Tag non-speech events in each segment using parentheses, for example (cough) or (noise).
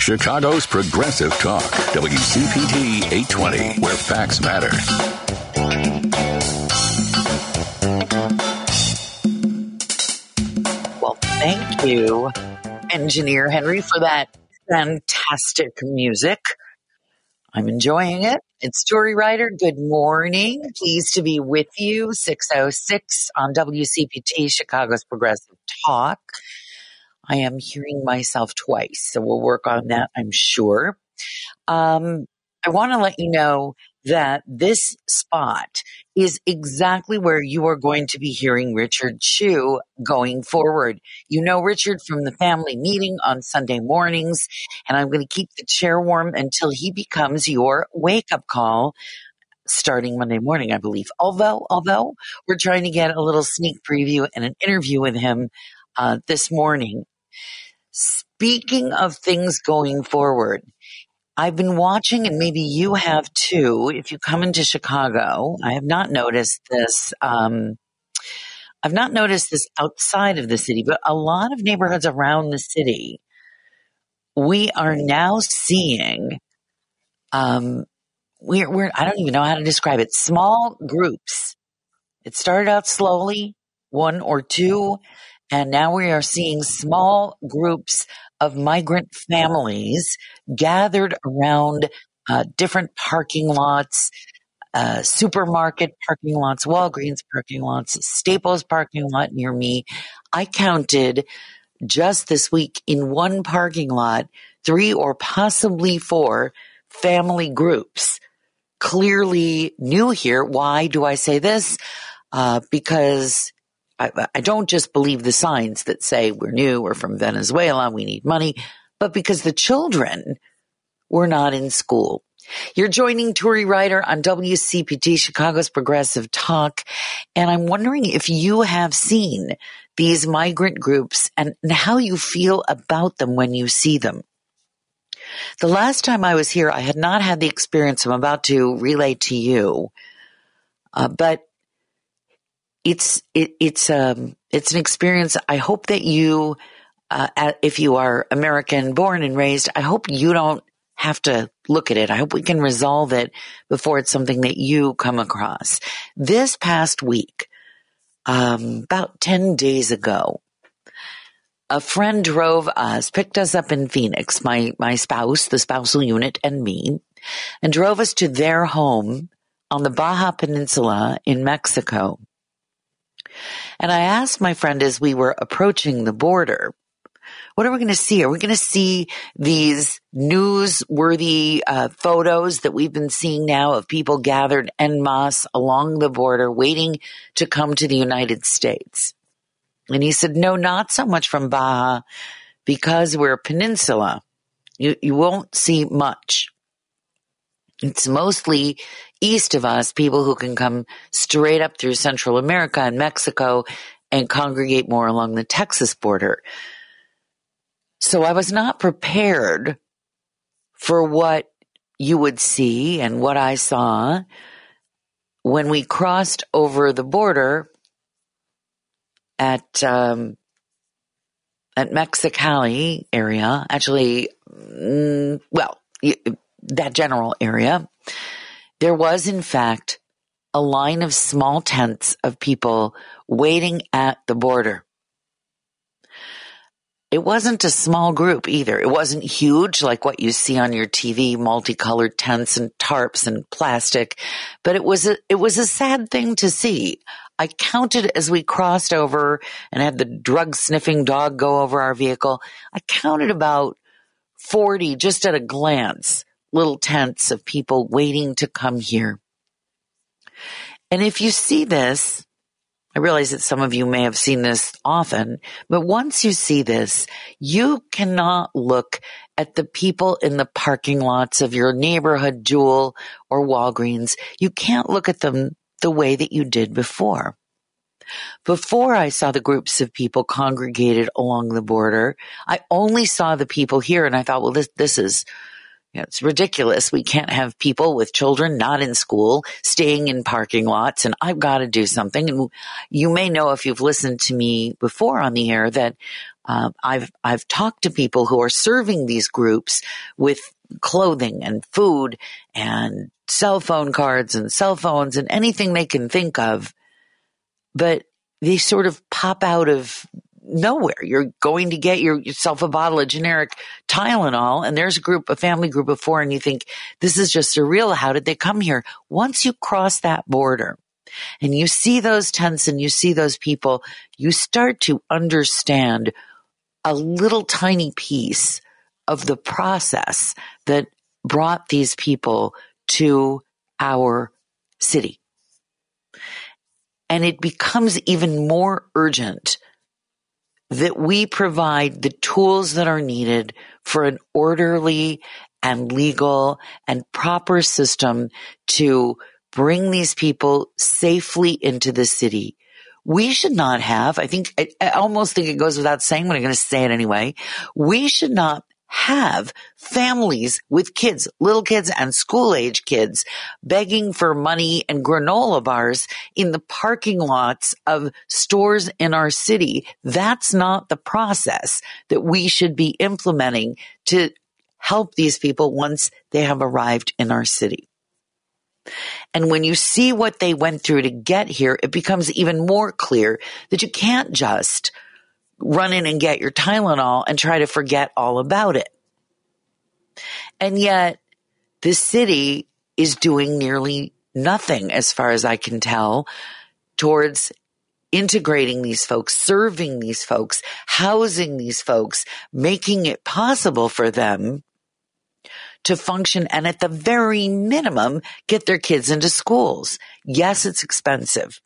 Chicago's Progressive Talk, WCPT 820, where facts matter. Well, thank you, Engineer Henry, for that fantastic music. I'm enjoying it. It's Turi Ryder. Good morning. Pleased to be with you. 606 on WCPT, Chicago's Progressive Talk. I am hearing myself twice, so we'll work on that, I'm sure. Um, I want to let you know that this spot is exactly where you are going to be hearing Richard Chew going forward. You know Richard from the family meeting on Sunday mornings, and I'm going to keep the chair warm until he becomes your wake up call starting Monday morning, I believe. Although, although we're trying to get a little sneak preview and an interview with him uh, this morning. Speaking of things going forward, I've been watching, and maybe you have too. If you come into Chicago, I have not noticed this. Um, I've not noticed this outside of the city, but a lot of neighborhoods around the city, we are now seeing. Um, we're, we're I don't even know how to describe it. Small groups. It started out slowly, one or two, and now we are seeing small groups of migrant families gathered around uh, different parking lots, uh, supermarket parking lots, Walgreens parking lots, Staples parking lot near me. I counted just this week in one parking lot, three or possibly four family groups. Clearly new here. Why do I say this? Uh, because I, I don't just believe the signs that say we're new, we're from Venezuela, we need money, but because the children were not in school. You're joining Turi Ryder on WCPT, Chicago's Progressive Talk. And I'm wondering if you have seen these migrant groups and how you feel about them when you see them. The last time I was here, I had not had the experience I'm about to relay to you. Uh, but it's it, it's um it's an experience. I hope that you, uh, if you are American born and raised, I hope you don't have to look at it. I hope we can resolve it before it's something that you come across. This past week, um, about ten days ago, a friend drove us, picked us up in Phoenix, my my spouse, the spousal unit, and me, and drove us to their home on the Baja Peninsula in Mexico. And I asked my friend as we were approaching the border, what are we going to see? Are we going to see these newsworthy uh, photos that we've been seeing now of people gathered en masse along the border waiting to come to the United States? And he said, no, not so much from Baja because we're a peninsula. You, you won't see much. It's mostly east of us, people who can come straight up through Central America and Mexico and congregate more along the Texas border. So I was not prepared for what you would see and what I saw when we crossed over the border at um, at Mexicali area. Actually, mm, well, that general area, there was in fact a line of small tents of people waiting at the border. It wasn't a small group either. It wasn't huge like what you see on your TV, multicolored tents and tarps and plastic, but it was a, it was a sad thing to see. I counted as we crossed over and had the drug sniffing dog go over our vehicle. I counted about 40 just at a glance little tents of people waiting to come here. And if you see this, I realize that some of you may have seen this often, but once you see this, you cannot look at the people in the parking lots of your neighborhood Jewel or Walgreens. You can't look at them the way that you did before. Before I saw the groups of people congregated along the border, I only saw the people here and I thought, well, this, this is You know, it's ridiculous. We can't have people with children not in school staying in parking lots and I've got to do something. And you may know if you've listened to me before on the air that uh, I've, I've talked to people who are serving these groups with clothing and food and cell phone cards and cell phones and anything they can think of. But they sort of pop out of nowhere. You're going to get your, yourself a bottle of generic Tylenol and there's a group, a family group of four and you think this is just surreal. How did they come here? Once you cross that border and you see those tents and you see those people, you start to understand a little tiny piece of the process that brought these people to our city. And it becomes even more urgent that we provide the tools that are needed for an orderly and legal and proper system to bring these people safely into the city. We should not have, I think, I, almost think it goes without saying, but I'm going to say it anyway. We should not have families with kids, little kids and school age kids begging for money and granola bars in the parking lots of stores in our city. That's not the process that we should be implementing to help these people once they have arrived in our city. And when you see what they went through to get here, it becomes even more clear that you can't just run in and get your Tylenol and try to forget all about it. And yet the city is doing nearly nothing as far as I can tell towards integrating these folks, serving these folks, housing these folks, making it possible for them to function and at the very minimum get their kids into schools. Yes, it's expensive.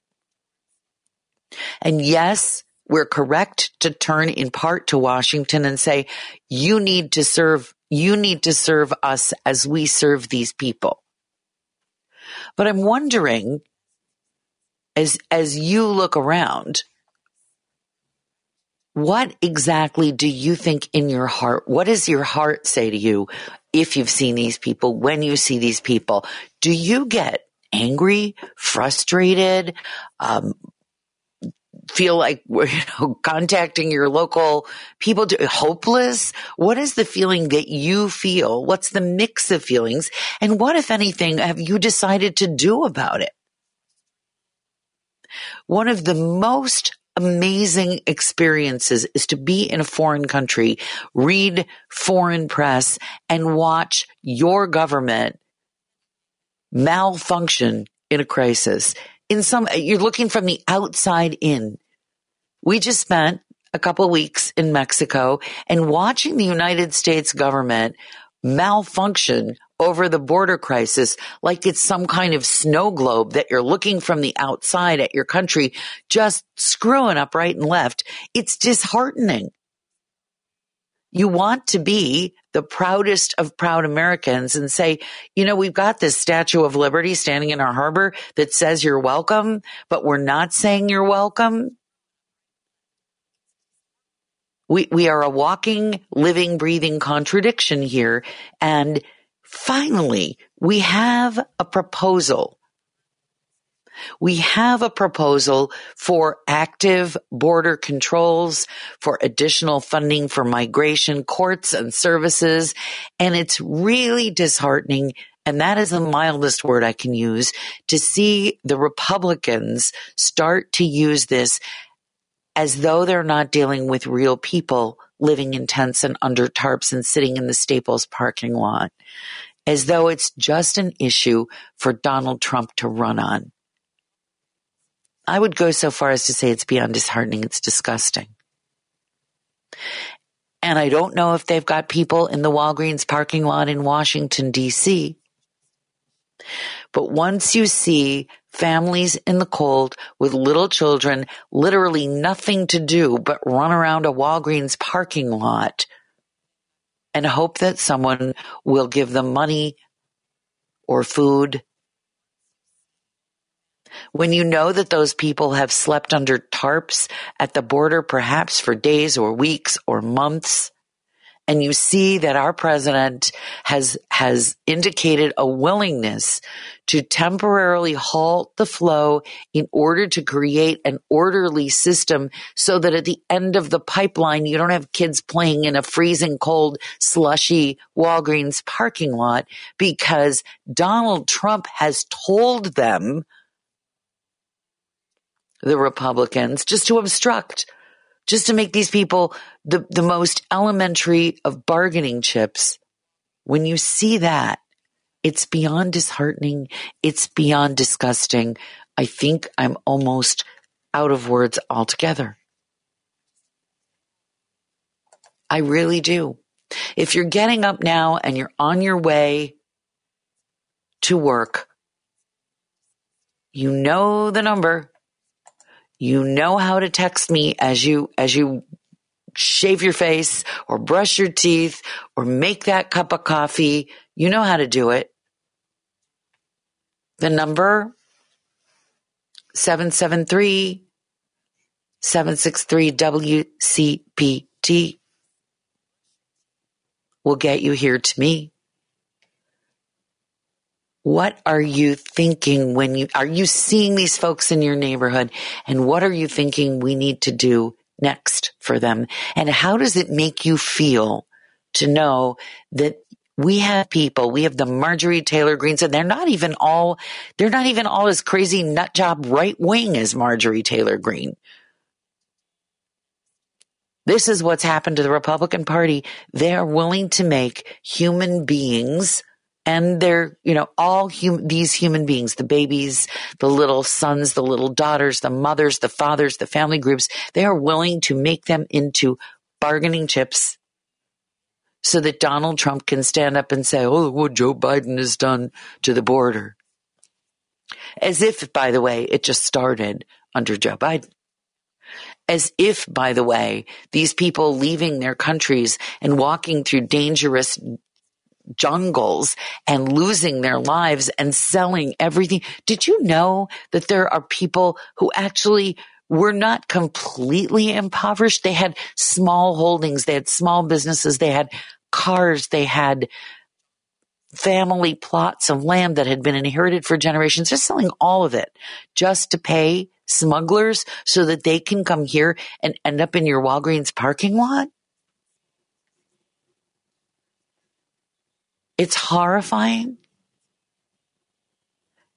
And yes, we're correct to turn in part to Washington and say, you need to serve, you need to serve us as we serve these people. But I'm wondering, as, as you look around, what exactly do you think in your heart? What does your heart say to you if you've seen these people, when you see these people? Do you get angry, frustrated, um, feel like (laughs) you know contacting your local people to, hopeless? What is the feeling that you feel? What's the mix of feelings? And what if anything have you decided to do about it? One of the most amazing experiences is to be in a foreign country read foreign press and watch your government malfunction in a crisis in some, you're looking from the outside in. We just spent a couple weeks in Mexico and watching the United States government malfunction over the border crisis like it's some kind of snow globe that you're looking from the outside at your country, just screwing up right and left. It's disheartening. You want to be the proudest of proud Americans and say, you know, we've got this Statue of Liberty standing in our harbor that says you're welcome, but we're not saying you're welcome. We, we are a walking, living, breathing contradiction here. And finally, we have a proposal we have a proposal for active border controls, for additional funding for migration courts and services. And it's really disheartening. And that is the mildest word I can use to see the Republicans start to use this as though they're not dealing with real people living in tents and under tarps and sitting in the Staples parking lot, as though it's just an issue for Donald Trump to run on. I would go so far as to say it's beyond disheartening. It's disgusting. And I don't know if they've got people in the Walgreens parking lot in Washington, DC. But once you see families in the cold with little children, literally nothing to do but run around a Walgreens parking lot and hope that someone will give them money or food when you know that those people have slept under tarps at the border, perhaps for days or weeks or months, and you see that our president has, has indicated a willingness to temporarily halt the flow in order to create an orderly system so that at the end of the pipeline, you don't have kids playing in a freezing cold, slushy Walgreens parking lot because Donald Trump has told them, the Republicans, just to obstruct just to make these people the, the most elementary of bargaining chips. When you see that, it's beyond disheartening. It's beyond disgusting. I think I'm almost out of words altogether. I really do. If you're getting up now and you're on your way to work, you know the number you know how to text me as you, as you shave your face or brush your teeth or make that cup of coffee. You know how to do it. The number 773 763 WCPT will get you here to me. What are you thinking when you, are you seeing these folks in your neighborhood? And what are you thinking we need to do next for them? And how does it make you feel to know that we have people, we have the Marjorie Taylor Greens, and they're not even all, they're not even all as crazy nut job right wing as Marjorie Taylor Greene. This is what's happened to the Republican Party. They are willing to make human beings and they're, you know, all hum- these human beings, the babies, the little sons, the little daughters, the mothers, the fathers, the family groups, they are willing to make them into bargaining chips so that Donald Trump can stand up and say, oh, what Joe Biden has done to the border. As if, by the way, it just started under Joe Biden. As if, by the way, these people leaving their countries and walking through dangerous jungles and losing their lives and selling everything. Did you know that there are people who actually were not completely impoverished? They had small holdings, they had small businesses, they had cars, they had family plots of land that had been inherited for generations. They're selling all of it just to pay smugglers so that they can come here and end up in your Walgreens parking lot. It's horrifying.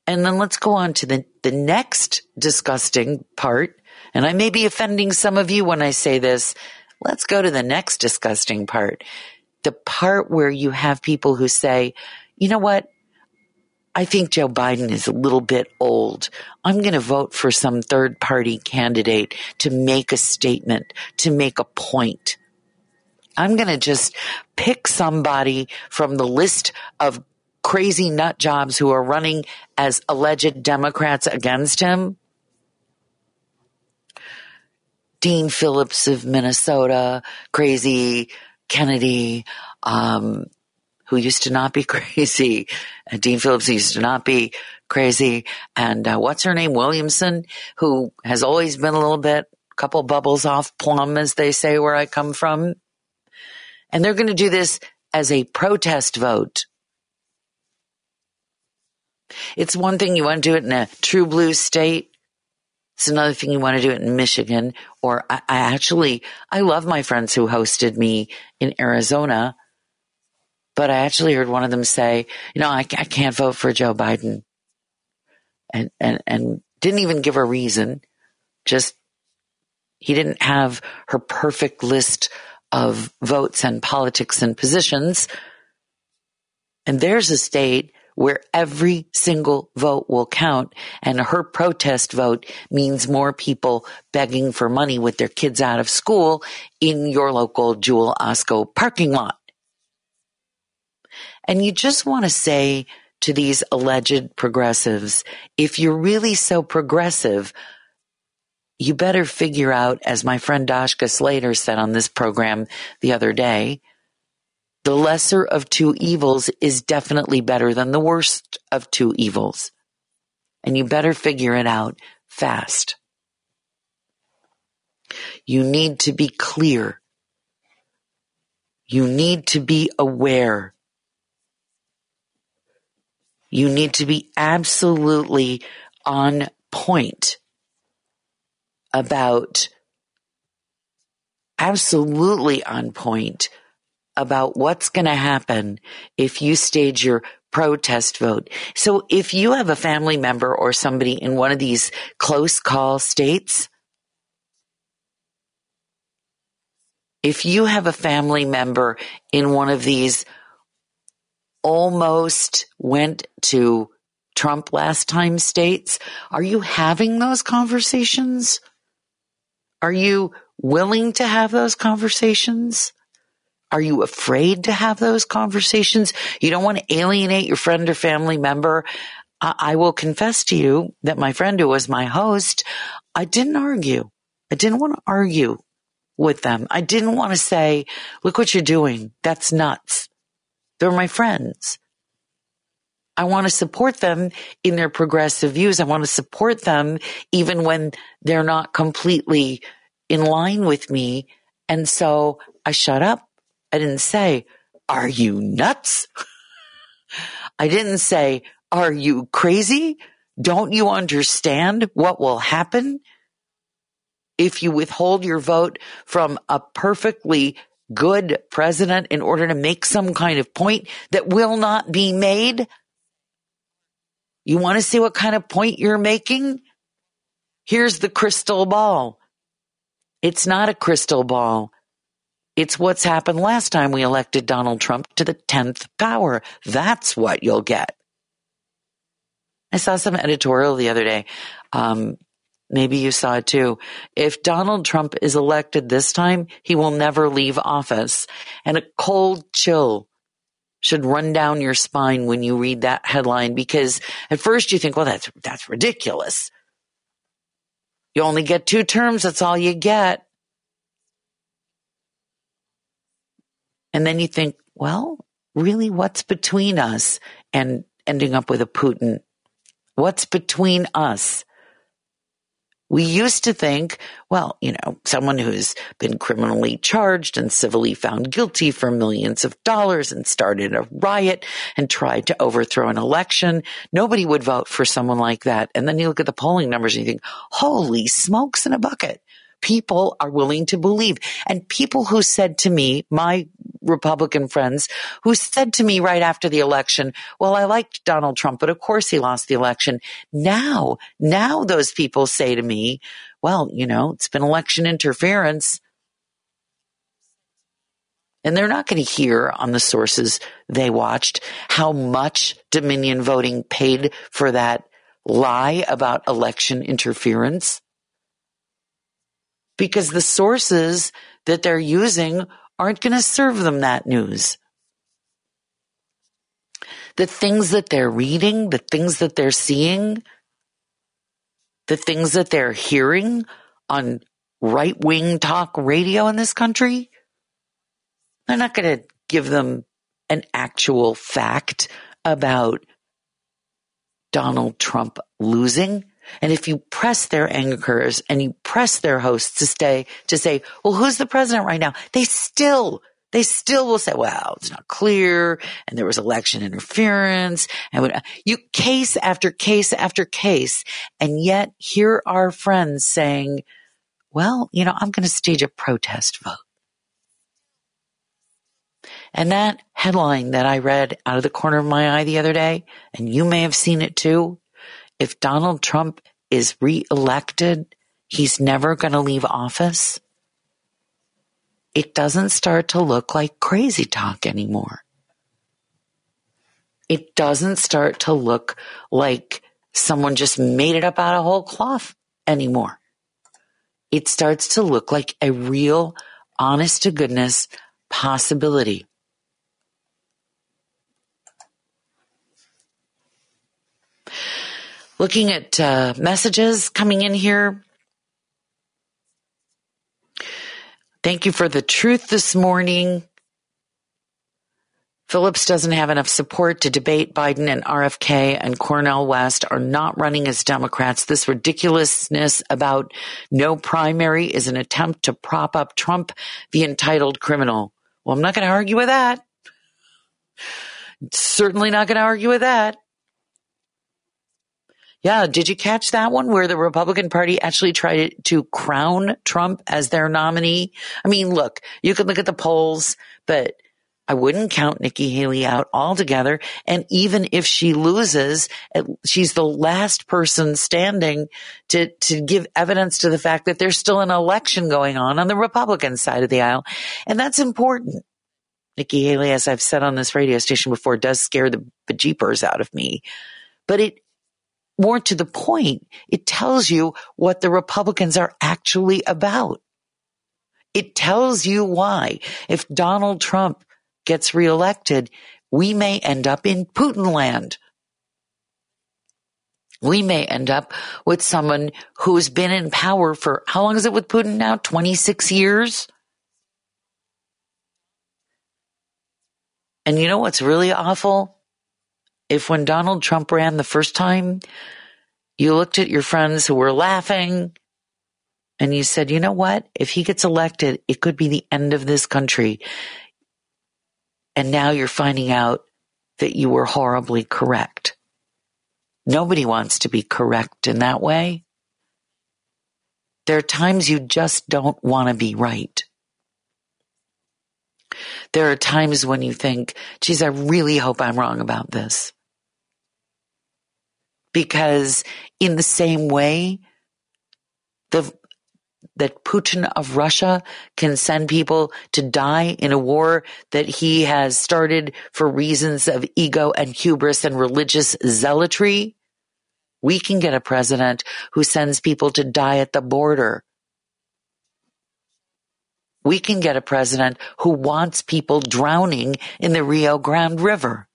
And then let's go on to the, the next disgusting part. And I may be offending some of you when I say this. Let's go to the next disgusting part. The part where you have people who say, you know what? I think Joe Biden is a little bit old. I'm going to vote for some third party candidate to make a statement, to make a point. I'm going to just pick somebody from the list of crazy nut jobs who are running as alleged Democrats against him. Dean Phillips of Minnesota, crazy Kennedy, um, who used to not be (laughs) crazy. Dean Phillips used to not be crazy. And uh, what's her name? Williamson, who has always been a little bit, a couple bubbles off plum, as they say where I come from. And they're going to do this as a protest vote. It's one thing you want to do it in a true blue state. It's another thing you want to do it in Michigan. Or I, I actually, I love my friends who hosted me in Arizona, but I actually heard one of them say, you know, I, I can't vote for Joe Biden. And, and, and didn't even give a reason. Just, he didn't have her perfect list of votes and politics and positions. And there's a state where every single vote will count and her protest vote means more people begging for money with their kids out of school in your local Jewel Osco parking lot. And you just want to say to these alleged progressives, if you're really so progressive, you better figure out, as my friend Dashka Slater said on this program the other day, the lesser of two evils is definitely better than the worst of two evils. And you better figure it out fast. You need to be clear. You need to be aware. You need to be absolutely on point about, absolutely on point about what's going to happen if you stage your protest vote. So if you have a family member or somebody in one of these close call states, if you have a family member in one of these almost went to Trump last time states, are you having those conversations? Are you willing to have those conversations? Are you afraid to have those conversations? You don't want to alienate your friend or family member. I, will confess to you that my friend who was my host, I didn't argue. I didn't want to argue with them. I didn't want to say, look what you're doing. That's nuts. They're my friends. I want to support them in their progressive views. I want to support them even when they're not completely in line with me. And so I shut up. I didn't say, are you nuts? (laughs) I didn't say, are you crazy? Don't you understand what will happen if you withhold your vote from a perfectly good president in order to make some kind of point that will not be made? You want to see what kind of point you're making? Here's the crystal ball. It's not a crystal ball. It's what's happened last time we elected Donald Trump to the 10th power. That's what you'll get. I saw some editorial the other day um, Maybe you saw it too. If Donald Trump is elected this time, he will never leave office. And a cold chill should run down your spine when you read that headline because at first you think, well, that's, that's ridiculous. You only get two terms. That's all you get. And then you think, well, really, what's between us and ending up with a Putin? What's between us? We used to think, well, you know, someone who's been criminally charged and civilly found guilty for millions of dollars and started a riot and tried to overthrow an election, nobody would vote for someone like that. And then you look at the polling numbers and you think, holy smokes in a bucket people are willing to believe. And people who said to me, my Republican friends, who said to me right after the election, well, I liked Donald Trump, but of course he lost the election. Now, now those people say to me, well, you know, it's been election interference. And they're not going to hear on the sources they watched how much Dominion voting paid for that lie about election interference because the sources that they're using aren't going to serve them that news. The things that they're reading, the things that they're seeing, the things that they're hearing on right wing talk radio in this country, they're not going to give them an actual fact about Donald Trump losing. And if you press their anchors and you press their hosts to stay, to say, well, who's the president right now? They still, they still will say, well, it's not clear. And there was election interference and you case after case after case. And yet here are friends saying, well, you know, I'm going to stage a protest vote. And that headline that I read out of the corner of my eye the other day, and you may have seen it too, if Donald Trump is reelected, he's never going to leave office. It doesn't start to look like crazy talk anymore. It doesn't start to look like someone just made it up out of whole cloth anymore. It starts to look like a real, honest to goodness possibility. Looking at uh, messages coming in here. Thank you for the truth this morning. Phillips doesn't have enough support to debate Biden and RFK and Cornel West are not running as Democrats. This ridiculousness about no primary is an attempt to prop up Trump, the entitled criminal. Well, I'm not going to argue with that. Certainly not going to argue with that. Yeah, did you catch that one where the Republican Party actually tried to crown Trump as their nominee? I mean, look, you can look at the polls, but I wouldn't count Nikki Haley out altogether. And even if she loses, she's the last person standing to, to give evidence to the fact that there's still an election going on on the Republican side of the aisle. And that's important. Nikki Haley, as I've said on this radio station before, does scare the bejeepers out of me. But it, more to the point, it tells you what the Republicans are actually about. It tells you why. If Donald Trump gets reelected, we may end up in Putin land. We may end up with someone who's been in power for how long is it with Putin now? 26 years? And you know what's really awful? If when Donald Trump ran the first time, you looked at your friends who were laughing and you said, you know what? If he gets elected, it could be the end of this country. And now you're finding out that you were horribly correct. Nobody wants to be correct in that way. There are times you just don't want to be right. There are times when you think, geez, I really hope I'm wrong about this because in the same way, the that Putin of Russia can send people to die in a war that he has started for reasons of ego and hubris and religious zealotry. We can get a president who sends people to die at the border. We can get a president who wants people drowning in the Rio Grande River.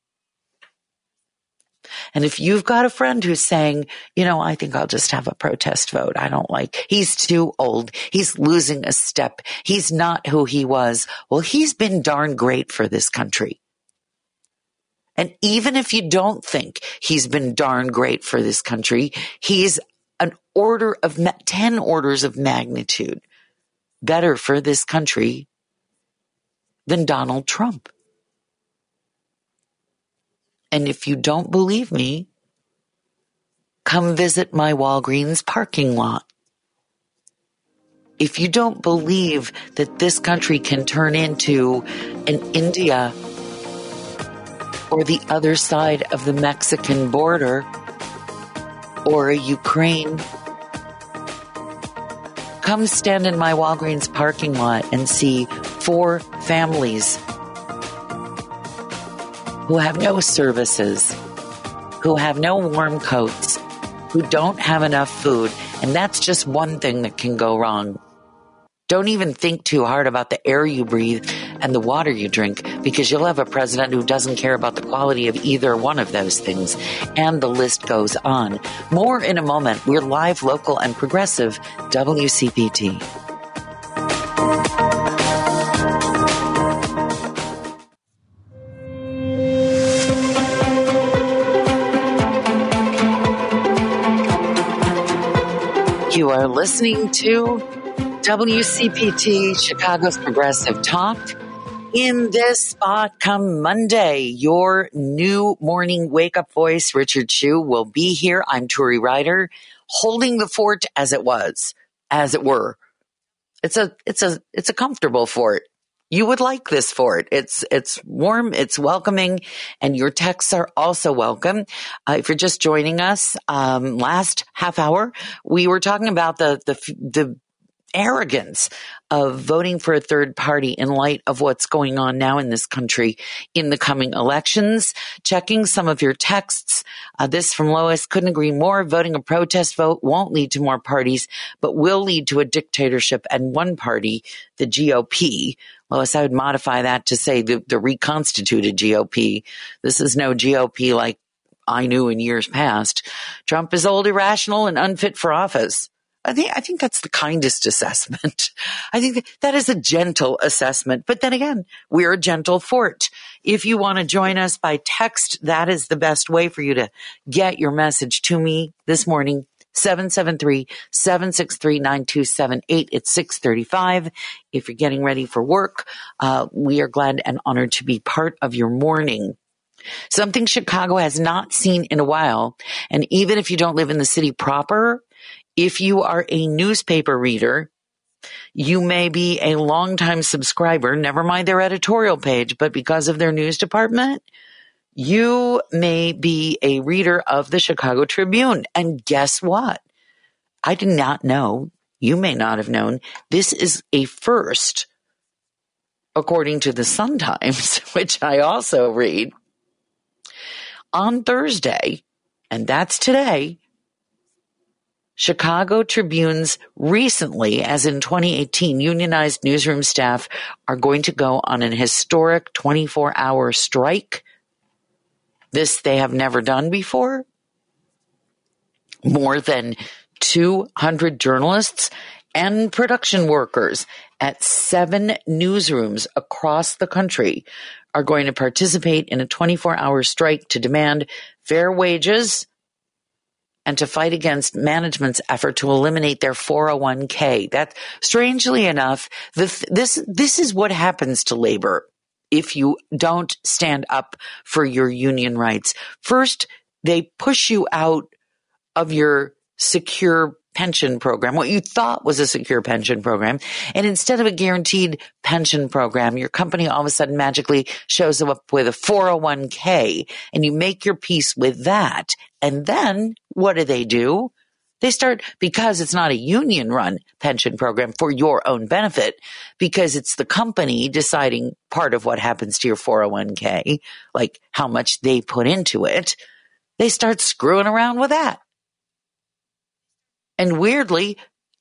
And if you've got a friend who's saying, you know, I think I'll just have a protest vote. I don't like, he's too old. He's losing a step. He's not who he was. Well, he's been darn great for this country. And even if you don't think he's been darn great for this country, he's an order of 10 orders of magnitude better for this country than Donald Trump. And if you don't believe me, come visit my Walgreens parking lot. If you don't believe that this country can turn into an India or the other side of the Mexican border or a Ukraine, come stand in my Walgreens parking lot and see four families who have no services, who have no warm coats, who don't have enough food. And that's just one thing that can go wrong. Don't even think too hard about the air you breathe and the water you drink because you'll have a president who doesn't care about the quality of either one of those things. And the list goes on. More in a moment. We're live, local, and progressive WCPT. Are listening to WCPT Chicago's Progressive Talk. In this spot come Monday, your new morning wake up voice, Richard Chew, will be here. I'm Turi Ryder, holding the fort as it was, as it were. It's a, it's a, it's a comfortable fort you would like this fort. It's it's warm, it's welcoming, and your texts are also welcome. Uh, if you're just joining us, um, last half hour we were talking about the the the arrogance of voting for a third party in light of what's going on now in this country in the coming elections. Checking some of your texts. Uh, this from Lois couldn't agree more. Voting a protest vote won't lead to more parties, but will lead to a dictatorship and one party, the GOP. Lois, I would modify that to say the, the reconstituted GOP. This is no GOP like I knew in years past. Trump is old, irrational, and unfit for office. I think, I think that's the kindest assessment. (laughs) I think that, that is a gentle assessment. But then again, we're a gentle fort. If you want to join us by text, that is the best way for you to get your message to me this morning. 773-763-9278. It's 635. If you're getting ready for work, uh, we are glad and honored to be part of your morning. Something Chicago has not seen in a while. And even if you don't live in the city proper, if you are a newspaper reader, you may be a longtime subscriber, never mind their editorial page, but because of their news department, you may be a reader of the Chicago Tribune. And guess what? I did not know. You may not have known. This is a first, according to the Sun Times, (laughs) which I also read. On Thursday, and that's today, Chicago Tribune's recently, as in 2018, unionized newsroom staff are going to go on an historic 24 hour strike. This they have never done before. More than 200 journalists and production workers at seven newsrooms across the country are going to participate in a 24 hour strike to demand fair wages and to fight against management's effort to eliminate their 401k. That strangely enough, this, this, this is what happens to labor if you don't stand up for your union rights. First, they push you out of your secure pension program, what you thought was a secure pension program. And instead of a guaranteed pension program, your company all of a sudden magically shows up with a 401k and you make your peace with that. And then what do they do? They start because it's not a union run pension program for your own benefit, because it's the company deciding part of what happens to your 401k, like how much they put into it. They start screwing around with that. And weirdly,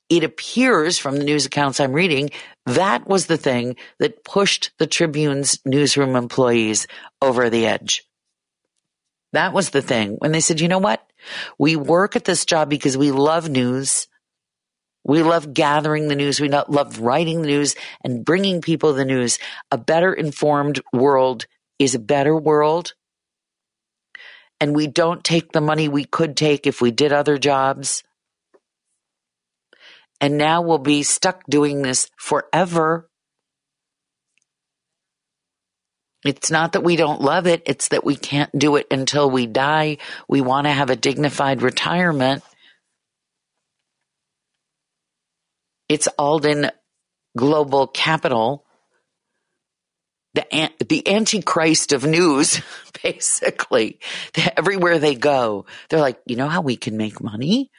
it appears from the news accounts I'm reading, that was the thing that pushed the Tribune's newsroom employees over the edge. That was the thing when they said, you know what? We work at this job because we love news. We love gathering the news. We love writing the news and bringing people the news. A better informed world is a better world. And we don't take the money we could take if we did other jobs and now we'll be stuck doing this forever. It's not that we don't love it, it's that we can't do it until we die. We want to have a dignified retirement. It's Alden Global Capital, the, the antichrist of news, (laughs) basically. Everywhere they go, they're like, you know how we can make money?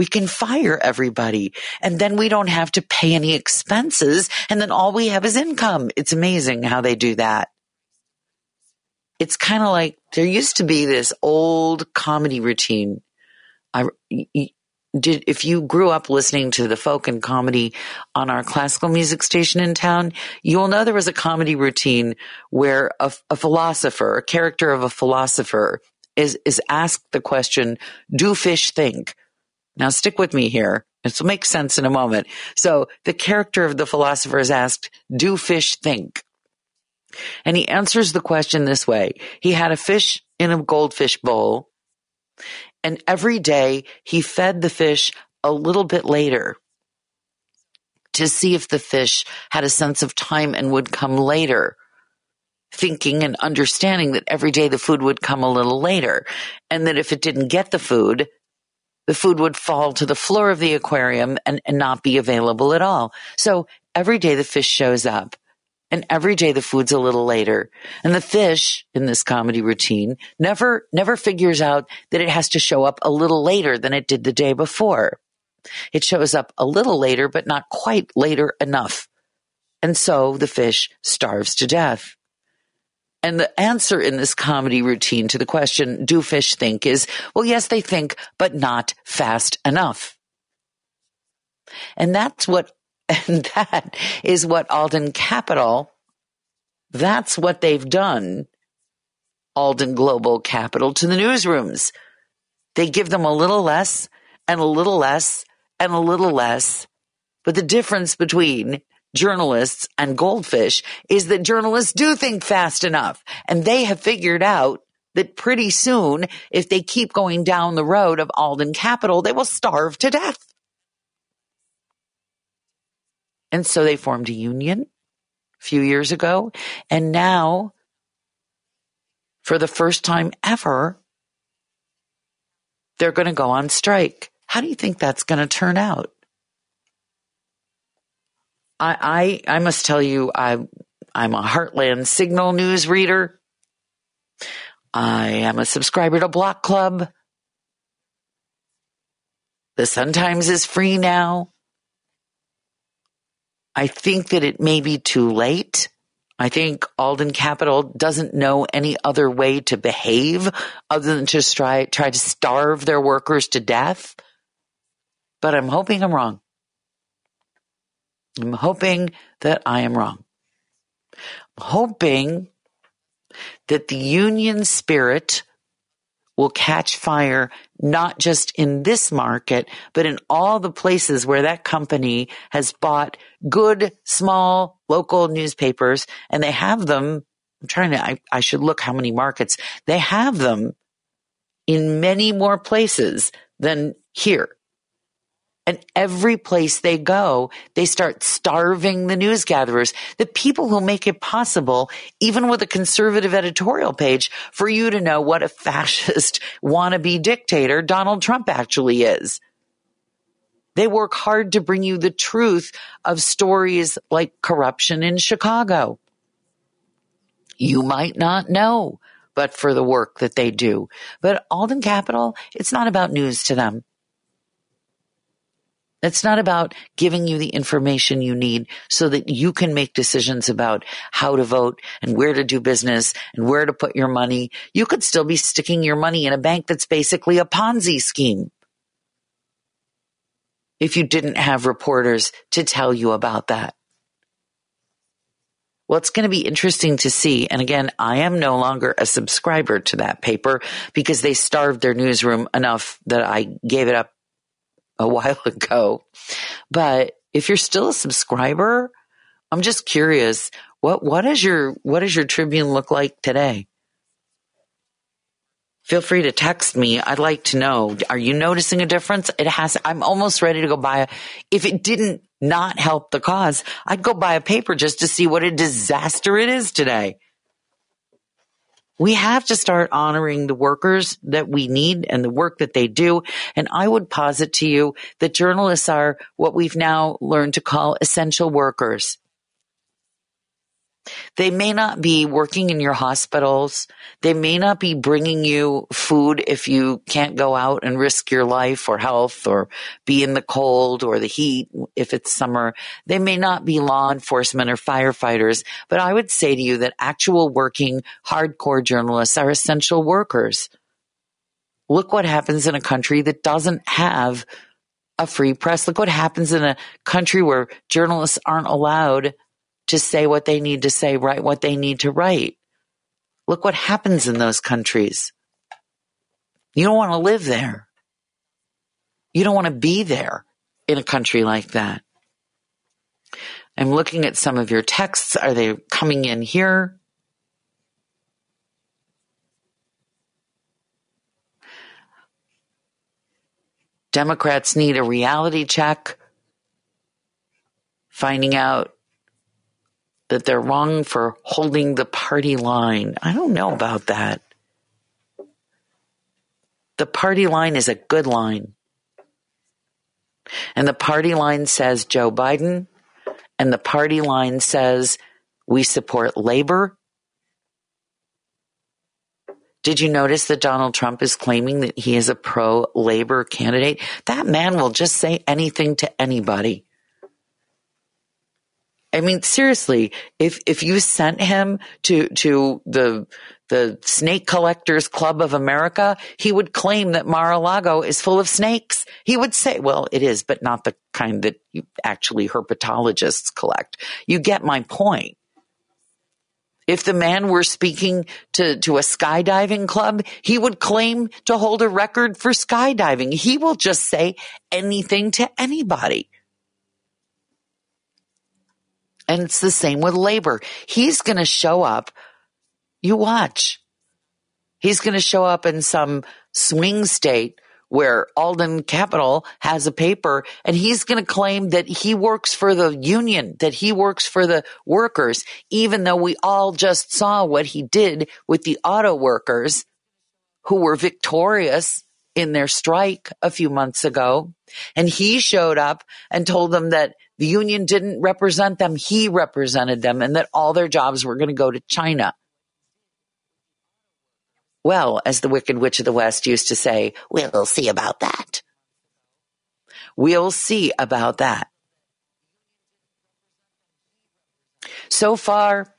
We can fire everybody and then we don't have to pay any expenses. And then all we have is income. It's amazing how they do that. It's kind of like there used to be this old comedy routine. I did, if you grew up listening to the folk and comedy on our classical music station in town, you'll know there was a comedy routine where a, a philosopher, a character of a philosopher is, is asked the question, do fish think? Now stick with me here. This will make sense in a moment. So the character of the philosopher is asked, do fish think? And he answers the question this way. He had a fish in a goldfish bowl and every day he fed the fish a little bit later to see if the fish had a sense of time and would come later thinking and understanding that every day the food would come a little later and that if it didn't get the food, the food would fall to the floor of the aquarium and, and not be available at all. So every day the fish shows up and every day the food's a little later. And the fish in this comedy routine never, never figures out that it has to show up a little later than it did the day before. It shows up a little later, but not quite later enough. And so the fish starves to death. And the answer in this comedy routine to the question, do fish think is, well, yes, they think, but not fast enough. And that's what, (laughs) and that is what Alden Capital, that's what they've done, Alden Global Capital to the newsrooms. They give them a little less and a little less and a little less. But the difference between journalists and goldfish is that journalists do think fast enough and they have figured out that pretty soon, if they keep going down the road of Alden Capital, they will starve to death. And so they formed a union a few years ago. And now, for the first time ever, they're going to go on strike. How do you think that's going to turn out? I, I, I must tell you, I, I'm a Heartland Signal news reader. I am a subscriber to Block Club. The Sun Times is free now. I think that it may be too late. I think Alden Capital doesn't know any other way to behave other than to try, try to starve their workers to death. But I'm hoping I'm wrong. I'm hoping that I am wrong. I'm hoping that the union spirit will catch fire not just in this market, but in all the places where that company has bought good, small, local newspapers and they have them. I'm trying to, I, I should look how many markets they have them in many more places than here. And every place they go, they start starving the news gatherers, the people who make it possible, even with a conservative editorial page, for you to know what a fascist (laughs) wannabe dictator Donald Trump actually is. They work hard to bring you the truth of stories like corruption in Chicago. You might not know, but for the work that they do. But Alden Capital, it's not about news to them. It's not about giving you the information you need so that you can make decisions about how to vote and where to do business and where to put your money. You could still be sticking your money in a bank that's basically a Ponzi scheme. If you didn't have reporters to tell you about that. Well, it's going to be interesting to see. And again, I am no longer a subscriber to that paper because they starved their newsroom enough that I gave it up a (laughs) while ago. But if you're still a subscriber, I'm just curious, what, what is your, what does your Tribune look like today? Feel free to text me. I'd like to know. Are you noticing a difference? It has, I'm almost ready to go buy a, if it didn't not help the cause, I'd go buy a paper just to see what a disaster it is today we have to start honoring the workers that we need and the work that they do. And I would posit to you that journalists are what we've now learned to call essential workers. They may not be working in your hospitals. They may not be bringing you food if you can't go out and risk your life or health or be in the cold or the heat if it's summer. They may not be law enforcement or firefighters, but I would say to you that actual working hardcore journalists are essential workers. Look what happens in a country that doesn't have a free press. Look what happens in a country where journalists aren't allowed to say what they need to say, write what they need to write. Look what happens in those countries. You don't want to live there. You don't want to be there in a country like that. I'm looking at some of your texts. Are they coming in here? Democrats need a reality check, finding out that they're wrong for holding the party line. I don't know about that. The party line is a good line. And the party line says Joe Biden, and the party line says we support labor. Did you notice that Donald Trump is claiming that he is a pro labor candidate? That man will just say anything to anybody. I mean, seriously, if, if you sent him to, to the, the Snake Collectors Club of America, he would claim that Mar-a-Lago is full of snakes. He would say, well, it is, but not the kind that you actually herpetologists collect. You get my point. If the man were speaking to, to a skydiving club, he would claim to hold a record for skydiving. He will just say anything to anybody. And it's the same with labor. He's going to show up. You watch. He's going to show up in some swing state where Alden Capital has a paper and he's going to claim that he works for the union, that he works for the workers, even though we all just saw what he did with the auto workers who were victorious in their strike a few months ago. And he showed up and told them that the union didn't represent them. He represented them and that all their jobs were going to go to China. Well, as the Wicked Witch of the West used to say, we'll see about that. We'll see about that. So far,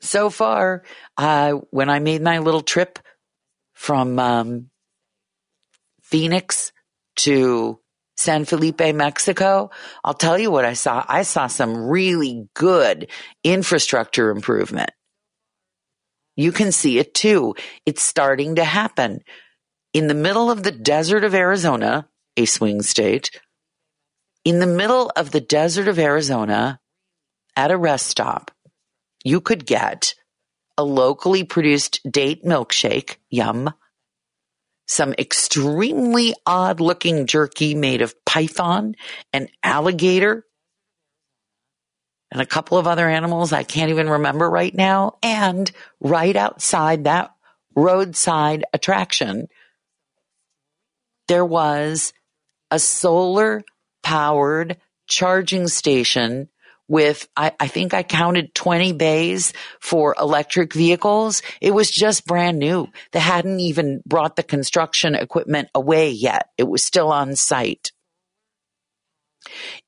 so far, uh, when I made my little trip from um, Phoenix to San Felipe, Mexico, I'll tell you what I saw. I saw some really good infrastructure improvement. You can see it too. It's starting to happen. In the middle of the desert of Arizona, a swing state, in the middle of the desert of Arizona, at a rest stop, you could get a locally produced date milkshake, yum, some extremely odd looking jerky made of python and alligator and a couple of other animals I can't even remember right now. And right outside that roadside attraction, there was a solar powered charging station with, I, I, think I counted 20 bays for electric vehicles. It was just brand new. They hadn't even brought the construction equipment away yet. It was still on site.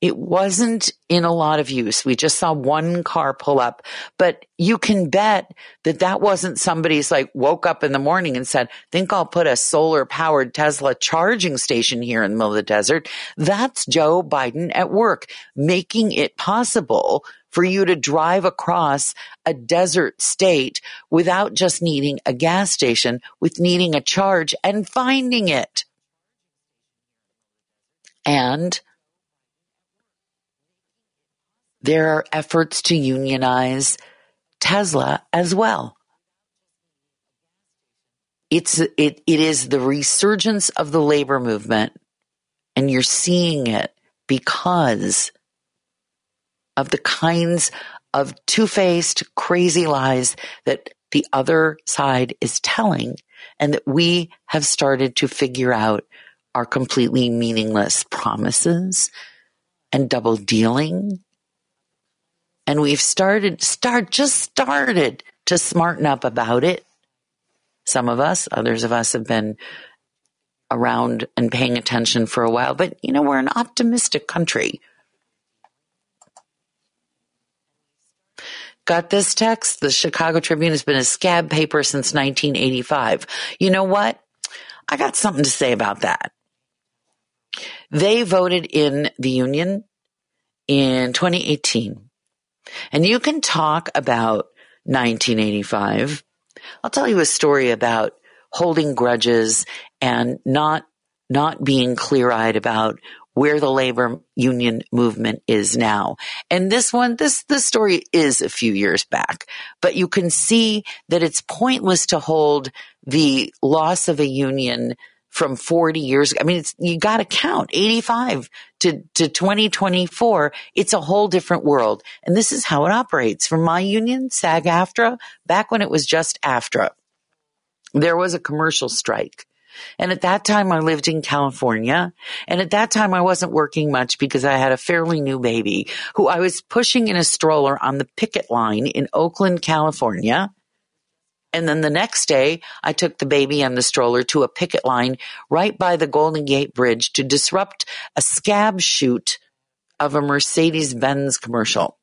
It wasn't in a lot of use. We just saw one car pull up, but you can bet that that wasn't somebody's like woke up in the morning and said, think I'll put a solar powered Tesla charging station here in the middle of the desert. That's Joe Biden at work, making it possible for you to drive across a desert state without just needing a gas station, with needing a charge and finding it. And there are efforts to unionize Tesla as well. It's, it, it is the resurgence of the labor movement, and you're seeing it because of the kinds of two faced, crazy lies that the other side is telling, and that we have started to figure out are completely meaningless promises and double dealing and we've started, start, just started to smarten up about it. Some of us, others of us have been around and paying attention for a while, but you know, we're an optimistic country. Got this text? The Chicago Tribune has been a scab paper since 1985. You know what? I got something to say about that. They voted in the union in 2018 and you can talk about 1985. I'll tell you a story about holding grudges and not, not being clear eyed about where the labor union movement is now. And this one, this, this story is a few years back, but you can see that it's pointless to hold the loss of a union from 40 years. I mean, it's, you got to count 85 to, to 2024. It's a whole different world. And this is how it operates. For my union, SAG AFTRA, back when it was just AFTRA, there was a commercial strike. And at that time, I lived in California. And at that time, I wasn't working much because I had a fairly new baby who I was pushing in a stroller on the picket line in Oakland, California. And then the next day, I took the baby and the stroller to a picket line right by the Golden Gate Bridge to disrupt a scab shoot of a Mercedes Benz commercial.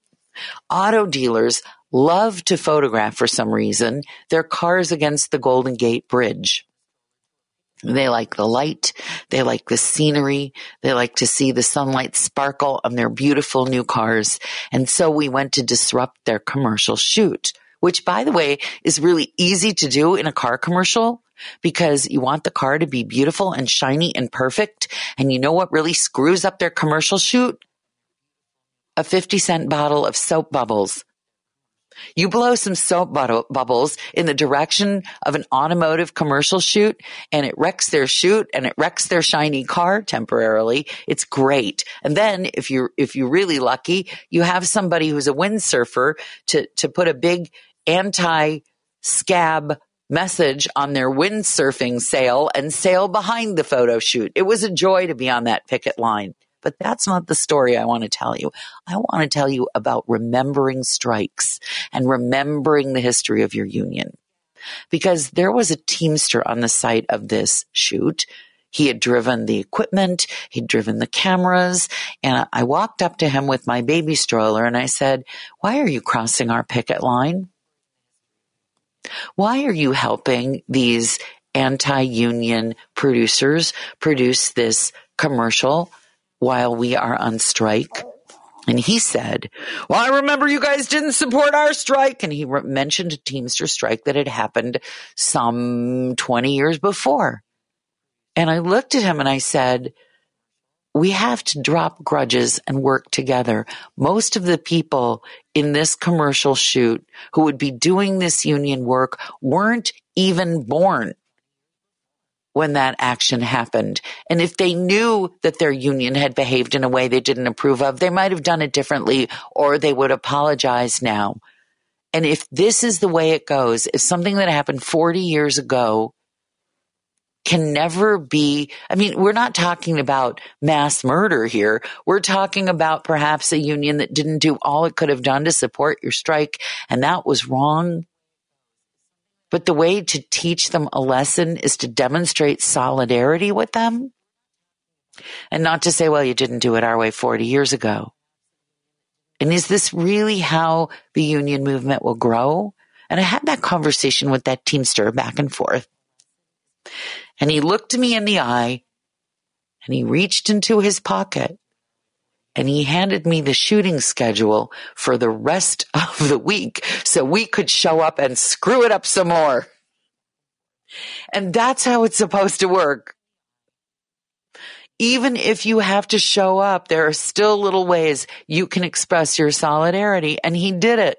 Auto dealers love to photograph for some reason their cars against the Golden Gate Bridge. They like the light. They like the scenery. They like to see the sunlight sparkle on their beautiful new cars. And so we went to disrupt their commercial shoot which by the way is really easy to do in a car commercial because you want the car to be beautiful and shiny and perfect. And you know what really screws up their commercial shoot? A 50 cent bottle of soap bubbles. You blow some soap bubbles in the direction of an automotive commercial shoot and it wrecks their shoot and it wrecks their shiny car temporarily. It's great. And then if you're, if you're really lucky, you have somebody who's a windsurfer to, to put a big anti scab message on their windsurfing sail and sail behind the photo shoot. It was a joy to be on that picket line. But that's not the story I want to tell you. I want to tell you about remembering strikes and remembering the history of your union. Because there was a Teamster on the site of this shoot. He had driven the equipment, he'd driven the cameras, and I walked up to him with my baby stroller and I said, Why are you crossing our picket line? Why are you helping these anti union producers produce this commercial while we are on strike. And he said, well, I remember you guys didn't support our strike. And he re- mentioned a Teamster strike that had happened some 20 years before. And I looked at him and I said, we have to drop grudges and work together. Most of the people in this commercial shoot who would be doing this union work weren't even born when that action happened. And if they knew that their union had behaved in a way they didn't approve of, they might have done it differently or they would apologize now. And if this is the way it goes, if something that happened 40 years ago can never be, I mean, we're not talking about mass murder here. We're talking about perhaps a union that didn't do all it could have done to support your strike and that was wrong. But the way to teach them a lesson is to demonstrate solidarity with them and not to say, well, you didn't do it our way 40 years ago. And is this really how the union movement will grow? And I had that conversation with that Teamster back and forth. And he looked me in the eye and he reached into his pocket and he handed me the shooting schedule for the rest (laughs) of the week so we could show up and screw it up some more. And that's how it's supposed to work. Even if you have to show up, there are still little ways you can express your solidarity. And he did it.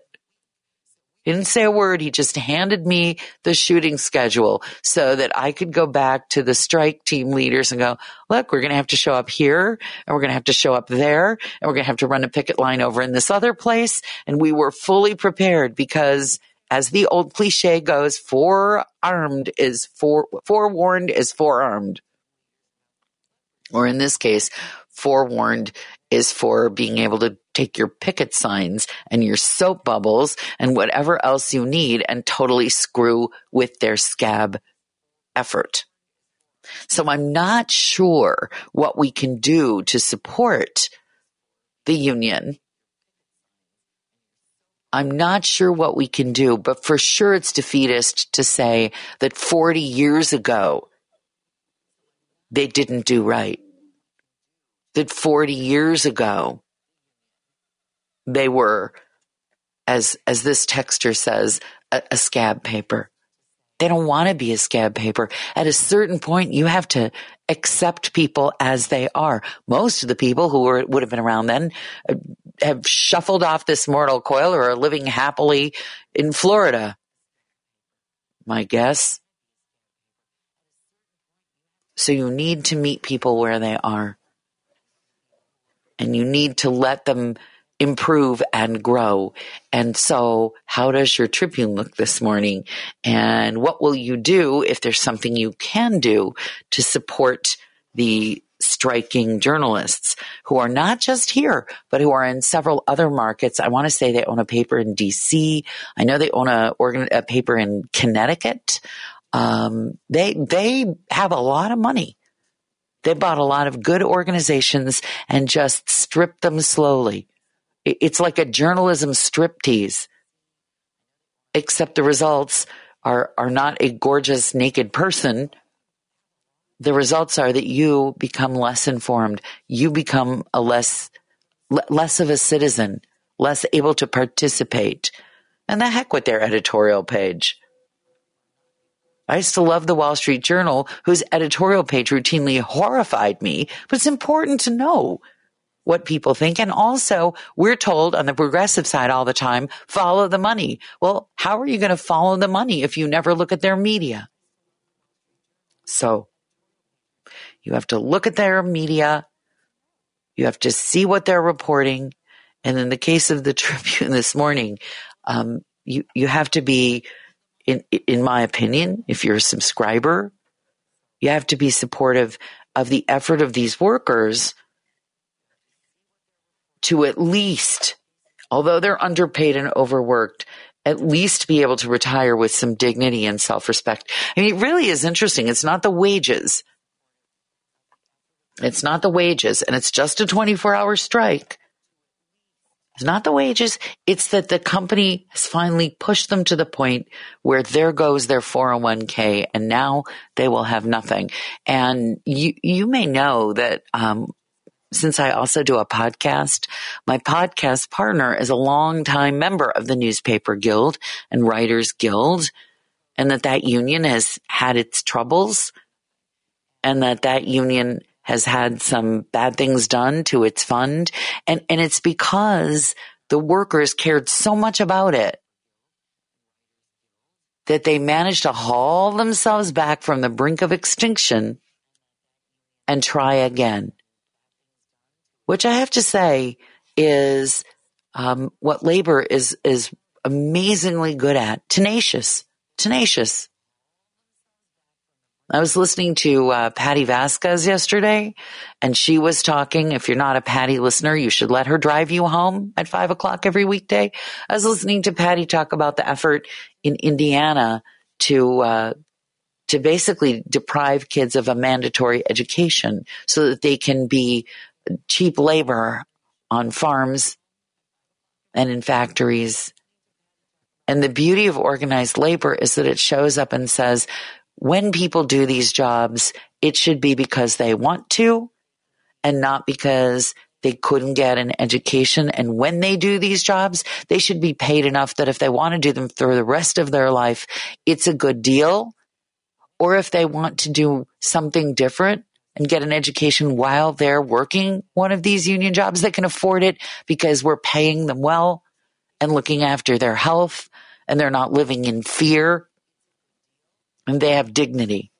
He didn't say a word. He just handed me the shooting schedule so that I could go back to the strike team leaders and go, look, we're going to have to show up here and we're going to have to show up there and we're going to have to run a picket line over in this other place. And we were fully prepared because as the old cliche goes, forearmed is fore, forewarned is forearmed. Or in this case, forewarned is for being able to take your picket signs and your soap bubbles and whatever else you need and totally screw with their scab effort. So I'm not sure what we can do to support the union. I'm not sure what we can do, but for sure it's defeatist to say that 40 years ago they didn't do right that 40 years ago they were, as, as this texter says, a, a scab paper. They don't want to be a scab paper. At a certain point, you have to accept people as they are. Most of the people who were, would have been around then uh, have shuffled off this mortal coil or are living happily in Florida. My guess. So you need to meet people where they are and you need to let them improve and grow. And so how does your Tribune look this morning? And what will you do if there's something you can do to support the striking journalists who are not just here, but who are in several other markets. I want to say they own a paper in DC. I know they own a, organ, a paper in Connecticut. Um, they, they have a lot of money they bought a lot of good organizations and just stripped them slowly. It's like a journalism striptease, except the results are, are not a gorgeous naked person. The results are that you become less informed. You become a less, less of a citizen, less able to participate. And the heck with their editorial page. I used to love the Wall Street Journal, whose editorial page routinely horrified me, but it's important to know what people think. And also we're told on the progressive side all the time, follow the money. Well, how are you going to follow the money if you never look at their media? So you have to look at their media. You have to see what they're reporting. And in the case of the (laughs) Tribune this morning, um, you, you have to be, in, in my opinion, if you're a subscriber, you have to be supportive of the effort of these workers to at least, although they're underpaid and overworked, at least be able to retire with some dignity and self respect. I mean, it really is interesting. It's not the wages. It's not the wages, and it's just a 24 hour strike. It's not the wages. It's that the company has finally pushed them to the point where there goes their 401k and now they will have nothing. And you, you may know that, um, since I also do a podcast, my podcast partner is a longtime member of the Newspaper Guild and Writers Guild, and that that union has had its troubles, and that that union has had some bad things done to its fund, and and it's because the workers cared so much about it that they managed to haul themselves back from the brink of extinction and try again which I have to say is um, what labor is is amazingly good at. Tenacious, tenacious. I was listening to uh, Patti Vasquez yesterday, and she was talking. If you're not a Patti listener, you should let her drive you home at five o'clock every weekday. I was listening to Patti talk about the effort in Indiana to uh, to basically deprive kids of a mandatory education so that they can be cheap labor on farms and in factories. And the beauty of organized labor is that it shows up and says, when people do these jobs, it should be because they want to and not because they couldn't get an education. And when they do these jobs, they should be paid enough that if they want to do them for the rest of their life, it's a good deal. Or if they want to do something different, and get an education while they're working one of these union jobs that can afford it because we're paying them well and looking after their health and they're not living in fear and they have dignity.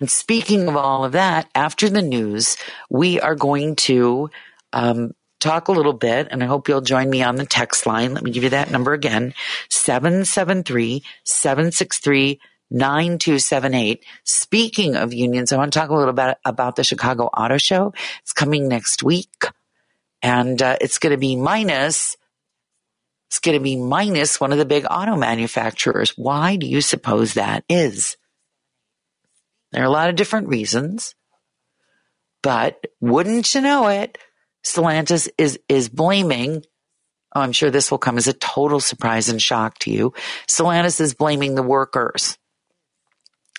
And speaking of all of that, after the news, we are going to um, talk a little bit, and I hope you'll join me on the text line. Let me give you that number again 773 763 9278. Speaking of unions, I want to talk a little bit about the Chicago Auto Show. It's coming next week and uh, it's going to be minus it's going to be minus one of the big auto manufacturers. Why do you suppose that is? There are a lot of different reasons, but wouldn't you know it? Stellantis is is blaming Oh, I'm sure this will come as a total surprise and shock to you. Stellantis is blaming the workers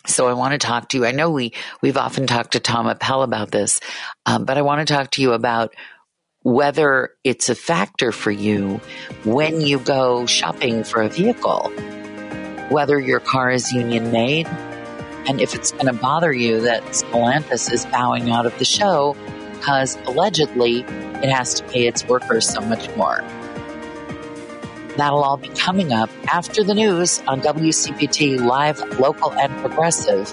so I want to talk to you. I know we we've often talked to Tom Appel about this, um, but I want to talk to you about whether it's a factor for you when you go shopping for a vehicle, whether your car is union made, and if it's going to bother you that Stellantis is bowing out of the show because allegedly it has to pay its workers so much more. That'll all be coming up after the news on WCPT Live, Local, and Progressive.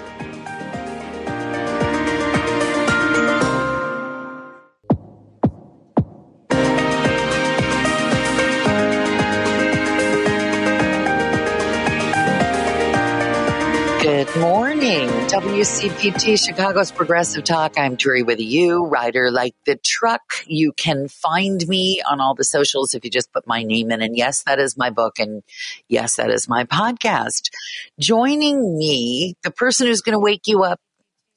Good morning, WCPT Chicago's Progressive Talk. I'm Turi with you, Ryder like the truck. You can find me on all the socials if you just put my name in. And yes, that is my book. And yes, that is my podcast. Joining me, the person who's going to wake you up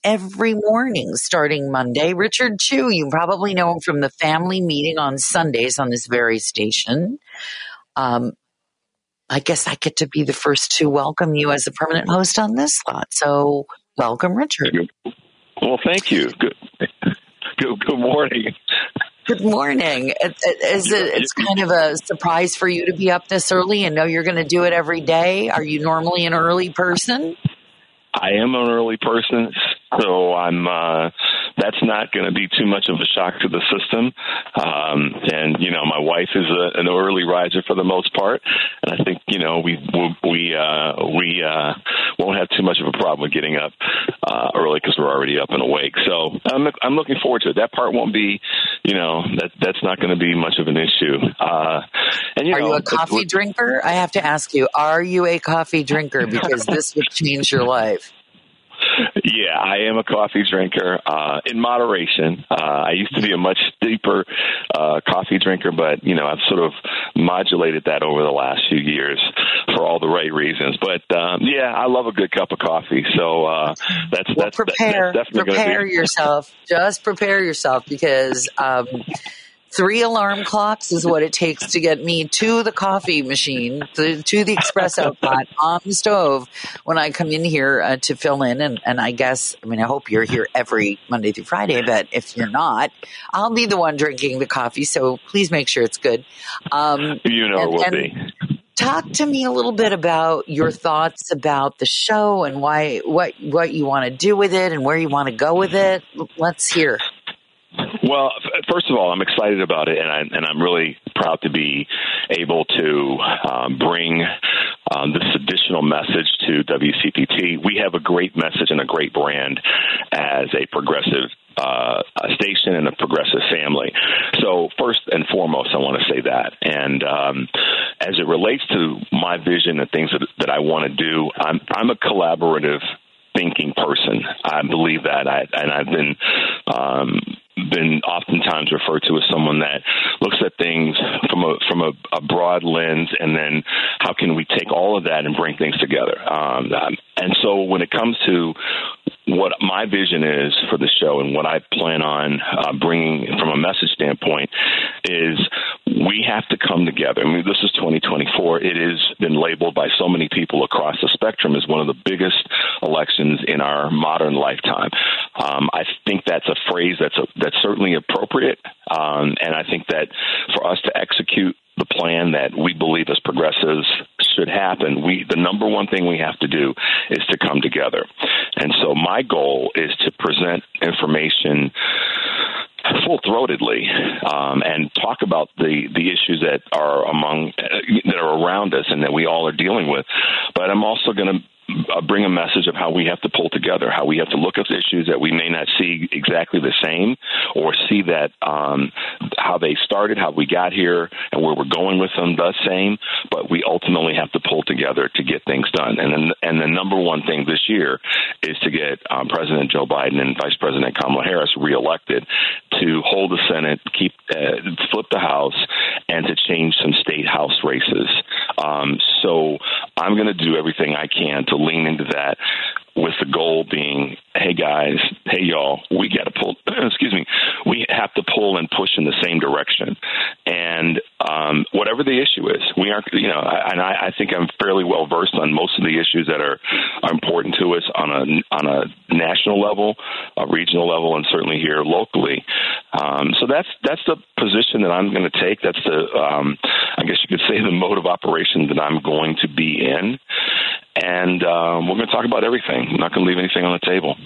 every morning starting Monday, Richard Chew. You probably know him from the family meeting on Sundays on this very station. Um, I guess I get to be the first to welcome you as a permanent host on this slot. So, welcome, Richard. Well, thank you. Good, good, good morning. Good morning. Is it, it's kind of a surprise for you to be up this early and know you're going to do it every day. Are you normally an early person? I am an early person, so I'm uh, that's not going to be too much of a shock to the system. Um, and you know, my wife is a, an early riser for the most part, and I think you know we we uh, we uh, won't have too much of a problem with getting up uh, early because we're already up and awake. So I'm I'm looking forward to it. That part won't be, you know, that that's not going to be much of an issue. Uh, and you are know, you a coffee drinker? I have to ask you: Are you a coffee drinker? Because this would change your life. Yeah, I am a coffee drinker uh, in moderation. Uh, I used to be a much deeper uh, coffee drinker, but you know I've sort of modulated that over the last few years for all the right reasons. But um, yeah, I love a good cup of coffee. So uh, that's well, that's prepare that's definitely prepare be- yourself. Just prepare yourself because. Um, Three alarm clocks is what it takes to get me to the coffee machine, to, to the espresso (laughs) pot on the stove when I come in here uh, to fill in. And, and I guess, I mean, I hope you're here every Monday through Friday, but if you're not, I'll be the one drinking the coffee. So please make sure it's good. Um, you know and, it will be talk to me a little bit about your thoughts about the show and why what what you want to do with it and where you want to go with it. Let's hear. Well, first of all, I'm excited about it, and, I, and I'm really proud to be able to um, bring um, this additional message to WCPT. We have a great message and a great brand as a progressive uh, a station and a progressive family. So first and foremost, I want to say that. And um, as it relates to my vision and things that, that I want to do, I'm I'm a collaborative thinking person. I believe that, I, and I've been um, been oftentimes referred to as someone that looks at things from a from a, a broad lens, and then how can we take all of that and bring things together? Um, and so, when it comes to what my vision is for the show and what I plan on uh, bringing from a message standpoint is we have to come together. I mean, this is 2024. It has been labeled by so many people across the spectrum as one of the biggest elections in our modern lifetime. Um, I think that's a phrase that's a, that's certainly appropriate, um, and I think that for us to execute the plan that we believe as progressives should happen, we the number one thing we have to do is to come together. And so my goal is to present information full throatedly um, and talk about the the issues that are among uh, that are around us and that we all are dealing with. But I'm also going to uh, bring a message of how we have to pull together, how we have to look at issues that we may not see exactly the same, or see that um, how they started, how we got here, and where we're going with them the same. But we ultimately have to pull together to get things done. And then, and the number one thing this year is to get um, President Joe Biden and Vice President Kamala Harris reelected to hold the Senate, keep uh, flip the House, and to change some state House races. Um, so I'm going to do everything I can to lean into that with the goal being, hey guys, hey y'all, we got to pull. (clears throat) excuse me, we have to pull and push in the same direction, and um, whatever the issue is, we aren't. You know, and I, I think I'm fairly well versed on most of the issues that are, are important to us on a on a national level, a regional level, and certainly here locally. Um, so that's that's the position that I'm going to take. That's the um, I guess you could say the mode of operation that I'm going to be in and um, we're going to talk about everything. I'm not going to leave anything on the table.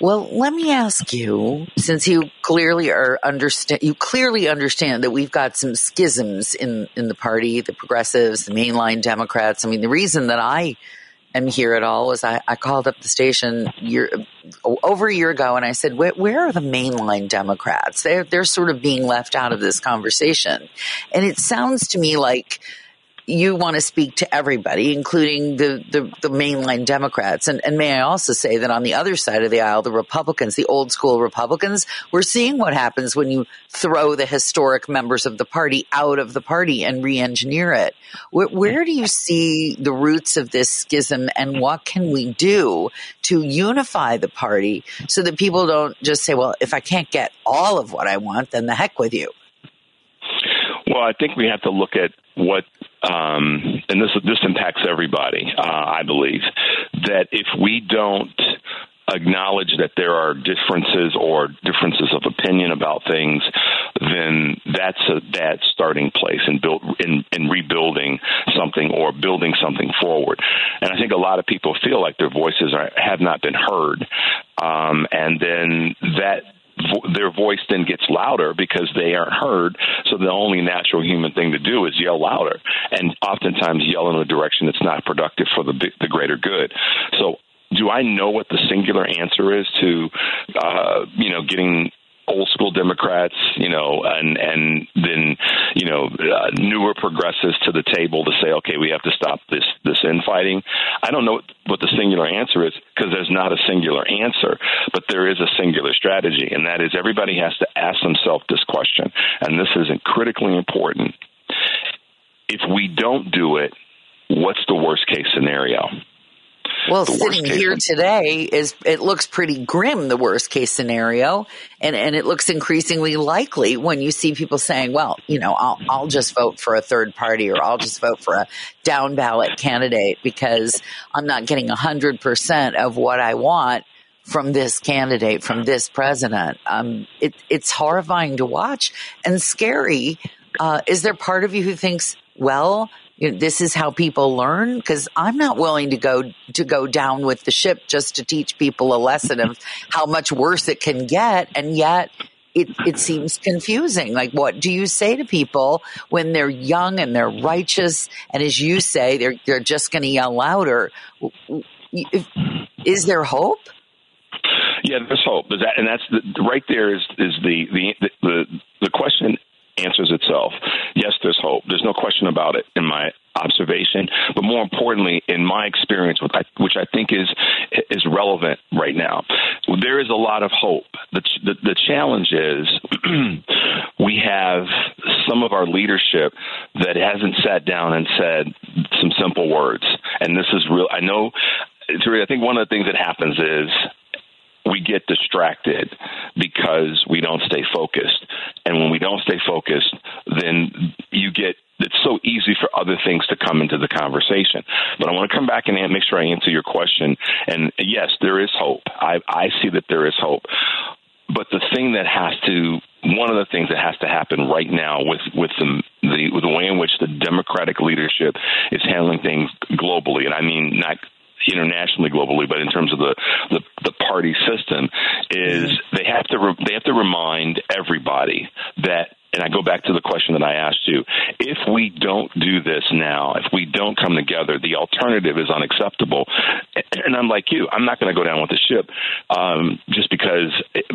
Well, let me ask you, since you clearly are understand, you clearly understand that we've got some schisms in in the party, the progressives, the mainline Democrats. I mean, the reason that I am here at all was I, I called up the station year, over a year ago and I said, where, where are the mainline Democrats? They're they're sort of being left out of this conversation, and it sounds to me like you want to speak to everybody, including the, the, the, mainline Democrats. And, and may I also say that on the other side of the aisle, the Republicans, the old school Republicans, we're seeing what happens when you throw the historic members of the party out of the party and re-engineer it. Where, where do you see the roots of this schism and what can we do to unify the party so that people don't just say, well, if I can't get all of what I want, then the heck with you? Well, I think we have to look at what, um, and this this impacts everybody. Uh, I believe that if we don't acknowledge that there are differences or differences of opinion about things, then that's a bad starting place in build in, in rebuilding something or building something forward. And I think a lot of people feel like their voices are, have not been heard, um, and then that their voice then gets louder because they aren't heard. So the only natural human thing to do is yell louder, and oftentimes yell in a direction that's not productive for the the greater good. So do I know what the singular answer is to, uh, you know, getting old school Democrats, you know, and and then you know uh, newer progressives to the table to say, okay, we have to stop this this infighting. I don't know what the singular answer is because there's not a singular answer, but there is a singular strategy, and that is everybody has to ask themselves this question, and this is critically important. If we don't do it, what's the worst case scenario? Well, sitting here today is it looks pretty grim, the worst case scenario, and and it looks increasingly likely when you see people saying, "Well, you know, I'll I'll just vote for a third party, or I'll just vote for a down ballot candidate because I'm not getting hundred percent of what I want." From this candidate, from this president, um, it, it's horrifying to watch and scary. Uh, is there part of you who thinks, well, you know, this is how people learn because I'm not willing to go to go down with the ship just to teach people a lesson of how much worse it can get, and yet it, it seems confusing. Like, what do you say to people when they're young and they're righteous, and as you say, they're they're just going to yell louder? Is there hope? Yeah, there's hope, and that's the, right there is is the the the the question answers itself. Yes, there's hope. There's no question about it in my observation, but more importantly, in my experience, which I think is is relevant right now, there is a lot of hope. The the, the challenge is (clears throat) we have some of our leadership that hasn't sat down and said some simple words, and this is real. I know. I think one of the things that happens is we get distracted because we don't stay focused. And when we don't stay focused, then you get it's so easy for other things to come into the conversation. But I want to come back and make sure I answer your question. And yes, there is hope. I, I see that there is hope. But the thing that has to one of the things that has to happen right now with with the, the with the way in which the Democratic leadership is handling things globally, and I mean not internationally, globally, but in terms of the the, the party system, is mm-hmm. they have to re- they have to remind everybody that and I go back to the question that I asked you. If we don't do this now, if we don't come together, the alternative is unacceptable. (clears throat) And I'm like you. I'm not going to go down with the ship um, just because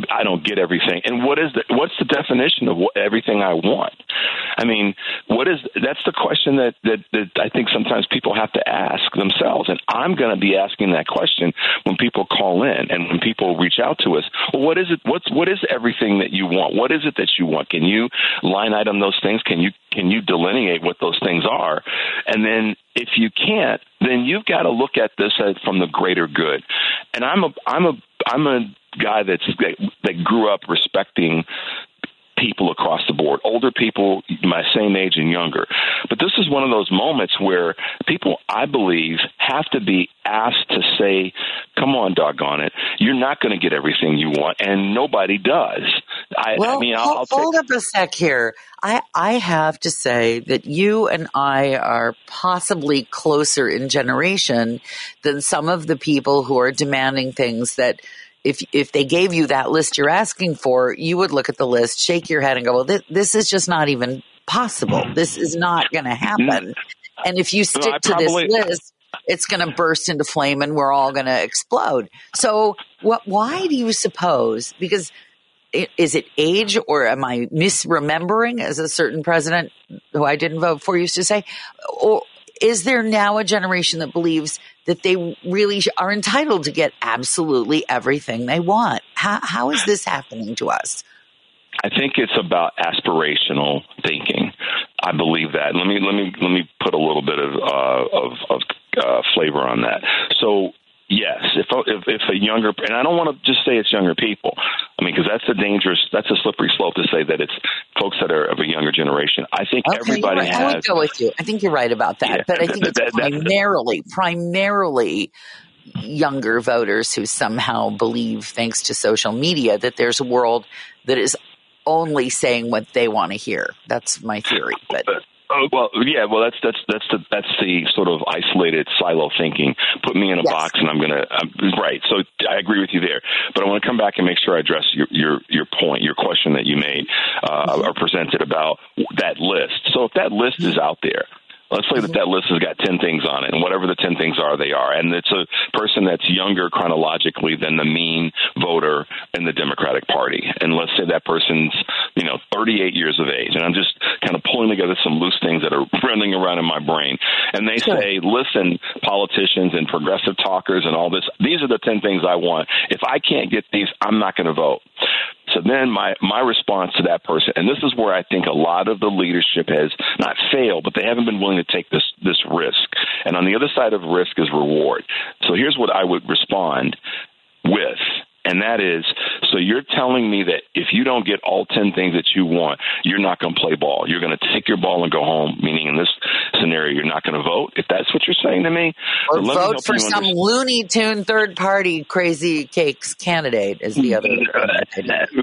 I don't get everything. And what is the, what's the definition of what, everything I want? I mean, what is that's the question that, that that I think sometimes people have to ask themselves. And I'm going to be asking that question when people call in and when people reach out to us. Well, what is it? What's what is everything that you want? What is it that you want? Can you line item those things? Can you can you delineate what those things are? And then if you can't, then you've got to look at this from the greater good. And I'm a I'm a I'm a guy that's that, that grew up respecting people across the board, older people, my same age and younger. But this is one of those moments where people, I believe, have to be asked to say, come on, doggone it, you're not going to get everything you want, and nobody does. I, well, I mean, I'll, I'll hold up a sec here. I, I have to say that you and I are possibly closer in generation than some of the people who are demanding things that if if they gave you that list you're asking for, you would look at the list, shake your head, and go, "Well, this, this is just not even possible. This is not going to mm-hmm. happen." And if you stick no, to probably, this list, it's going to burst into flame, and we're all going to explode. So, what? Why do you suppose? Because is it age or am I misremembering as a certain president who I didn't vote for used to say? Or is there now a generation that believes that they really are entitled to get absolutely everything they want? How, how is this happening to us? I think it's about aspirational thinking. I believe that. Let me let me let me put a little bit of uh, of, of uh, flavor on that. So Yes, if, if if a younger and I don't want to just say it's younger people. I mean, because that's a dangerous, that's a slippery slope to say that it's folks that are of a younger generation. I think okay, everybody right. has. I would go with you. I think you're right about that. Yeah, but I think that, it's that, primarily, primarily younger voters who somehow believe, thanks to social media, that there's a world that is only saying what they want to hear. That's my theory. But Oh well, yeah. Well, that's that's that's the that's the sort of isolated silo thinking. Put me in a Yes. box, and I'm gonna I'm, right. So I agree with you there, but I want to come back and make sure I address your your your point, your question that you made uh, or presented about that list. So if that list is out there. Let's say that mm-hmm. that list has got 10 things on it, and whatever the 10 things are, they are. And it's a person that's younger chronologically than the mean voter in the Democratic Party. And let's say that person's, you know, 38 years of age. And I'm just kind of pulling together some loose things that are (laughs) running around in my brain. And they Sure. say, listen, politicians and progressive talkers and all this, these are the 10 things I want. If I can't get these, I'm not going to vote. So then my, my response to that person, and this is where I think a lot of the leadership has not failed, but they haven't been willing to take this, this risk. And on the other side of risk is reward. So here's what I would respond with. And that is, so you're telling me that if you don't get all 10 things that you want, you're not going to play ball. You're going to take your ball and go home, meaning in this scenario, you're not going to vote. If that's what you're saying to me, Or me vote help for some understand. Looney Tune third party crazy cakes candidate is the other. (laughs)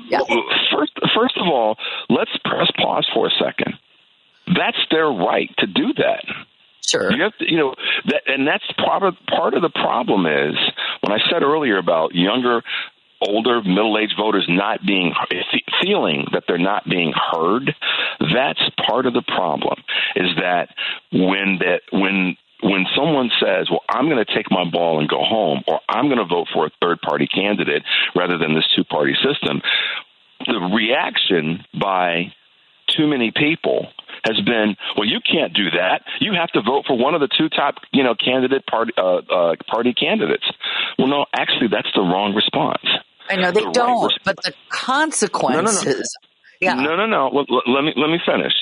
Yeah. First, first of all, let's press pause for a second. That's their right to do that. Sure. You have to, you know, that, and that's part of, part of the problem is when I said earlier about younger, older, middle-aged voters not being feeling that they're not being heard. That's part of the problem. Is that when that when when someone says, "Well, I'm going to take my ball and go home," or "I'm going to vote for a third-party candidate rather than this two-party system," the reaction by too many people has been, well, you can't do that. You have to vote for one of the two top, you know, candidate party uh, uh, party candidates. Well, no, actually, that's the wrong response. I know they the don't, resp- but the consequences. Yeah. No, no, no. Let, let- let me let me finish.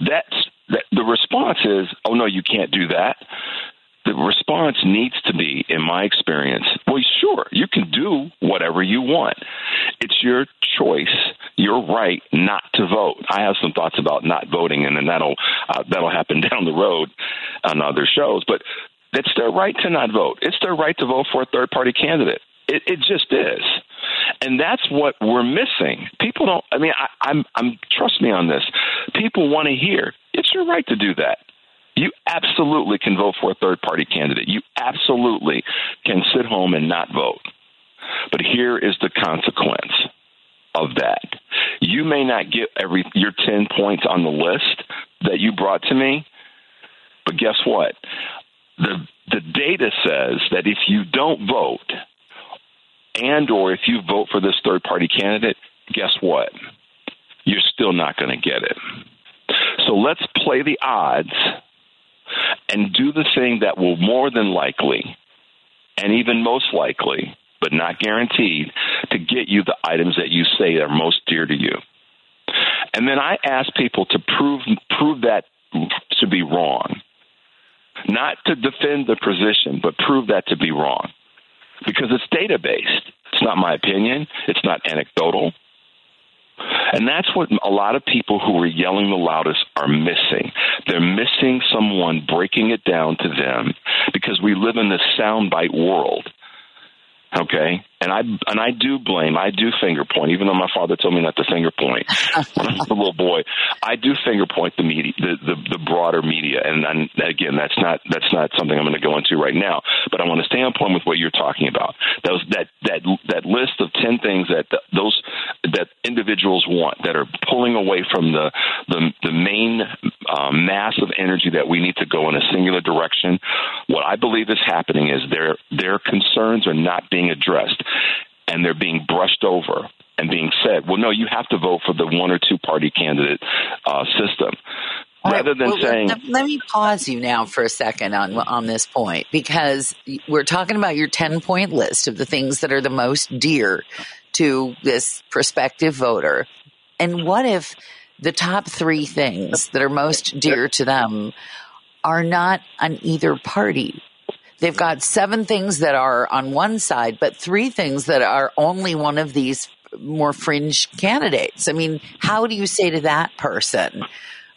That's that, the response is, oh no, you can't do that. The response needs to be, in my experience, well, sure, you can do whatever you want. It's your choice, your right not to vote. I have some thoughts about not voting, and then that'll uh, that'll happen (laughs) down the road on other shows. But it's their right to not vote. It's their right to vote for a third party candidate. It, it just is, and that's what we're missing. People don't. I mean, I, I'm. I'm. Trust me on this. People want to hear. It's your right to do that. You absolutely can vote for a third party candidate. You absolutely can sit home and not vote. But here is the consequence of that. You may not get every your 10 points on the list that you brought to me, but guess what? The the data says that if you don't vote and or if you vote for this third party candidate, guess what? You're still not going to get it. So let's play the odds and do the thing that will more than likely and even most likely, but not guaranteed, to get you the items that you say are most dear to you. And then I ask people to prove prove that to be wrong. Not to defend the position, but prove that to be wrong. Because it's data based. It's not my opinion. It's not anecdotal. And that's what a lot of people who are yelling the loudest are missing. They're missing someone breaking it down to them because we live in this soundbite world. Okay, and I and I do blame, I do finger point, even though my father told me not to finger point (laughs) when I was a little boy. I do finger point the media, the the, the broader media, and, and again, that's not that's not something I'm going to go into right now. But I want to stay on point with what you're talking about. Those that that that list of ten things that th those that individuals want that are pulling away from the the, the main um, mass of energy that we need to go in a singular direction. What I believe is happening is their their concerns are not being addressed, and they're being brushed over and being said, "Well, no, you have to vote for the one or two party candidate uh, system." All right, Rather than well, saying, let, let me pause you now for a second on on this point because we're talking about your ten point list of the things that are the most dear to this prospective voter, and what if the top three things that are most dear to them are not on either party? They've got seven things that are on one side, but three things that are only one of these more fringe candidates. I mean, how do you say to that person?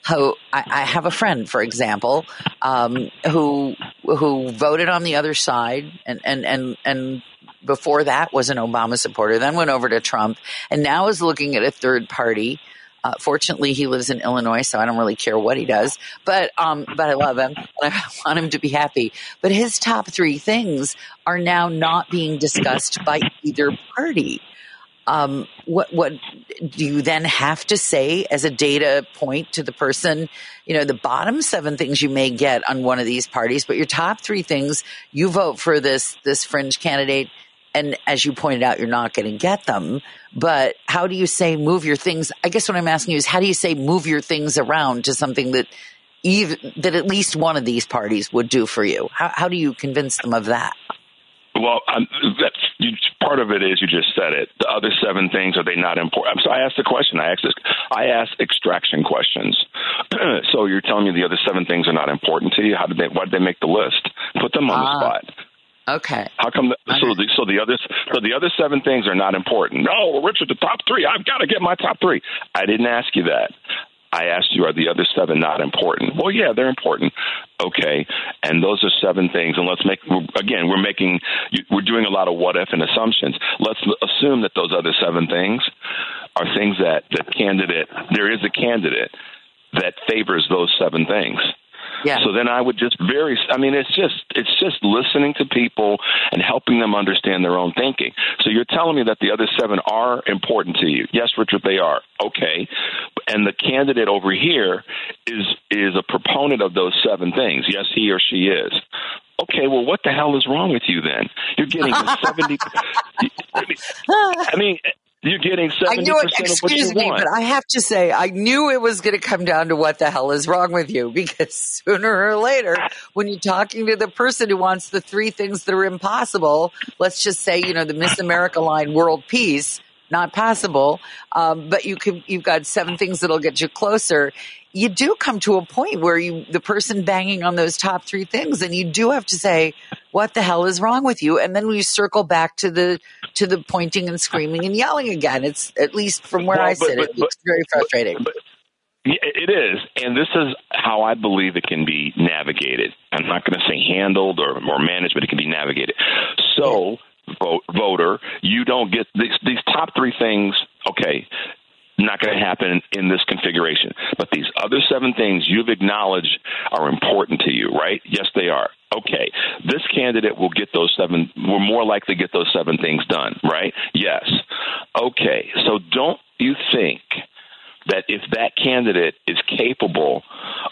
Who I, I have a friend, for example, um, who who voted on the other side, and and and and before that was an Obama supporter, then went over to Trump, and now is looking at a third party Uh, fortunately, he lives in Illinois, so I don't really care what he does. But um, but I love him. (laughs) I want him to be happy. But his top three things are now not being discussed by either party. Um, what what do you then have to say as a data point to the person? You know, the bottom seven things you may get on one of these parties, but your top three things you vote for this this fringe candidate and as you pointed out, you're not going to get them. But how do you say move your things? I guess what I'm asking you is how do you say move your things around to something that even that at least one of these parties would do for you? How, how do you convince them of that? Well, um, that's you, part of it is you just said it. The other seven things are they not important? So I asked the question. I asked this. I asked extraction questions. (clears throat) so you're telling me the other seven things are not important to you? How did they? Why did they make the list? Put them on ah. the spot. Okay. How come? The, so the so the other so the other seven things are not important. No, Richard, the top three. I've got to get my top three. I didn't ask you that. I asked you, are the other seven not important? Well, yeah, they're important. Okay, and those are seven things. And let's make again, we're making we're doing a lot of what if and assumptions. Let's assume that those other seven things are things that the candidate there is a candidate that favors those seven things. Yeah. So then I would just very I mean it's just it's just listening to people and helping them understand their own thinking. So you're telling me that the other seven are important to you. Yes, Richard, they are. Okay. And the candidate over here is is a proponent of those seven things. Yes, he or she is. Okay, well, what the hell is wrong with you then? You're getting 70. (laughs) (laughs) I mean, you're getting 70% I knew it, excuse me, want. but I have to say, I knew it was going to come down to what the hell is wrong with you (laughs) because sooner or later, when you're talking to the person who wants the three things that are impossible, let's just say, you know, the Miss America line world peace, not possible. Um, but you can, you've got seven things that'll get you closer you do come to a point where you, the person banging on those top three things, and you do have to say, what the hell is wrong with you? And then we circle back to the, to the pointing and screaming and yelling again. It's at least from where well, I sit, but, it's very frustrating. But, it is, and this is how I believe it can be navigated. I'm not going to say handled or, or managed, but it can be navigated. So, vote, voter, you don't get these, these top three things. Okay, not going to happen in this configuration. But these other seven things you've acknowledged are important to you, right? Yes, they are. Okay, this candidate will get those seven, we're more likely to get those seven things done, right? Yes. Okay, so don't you think that if that candidate is capable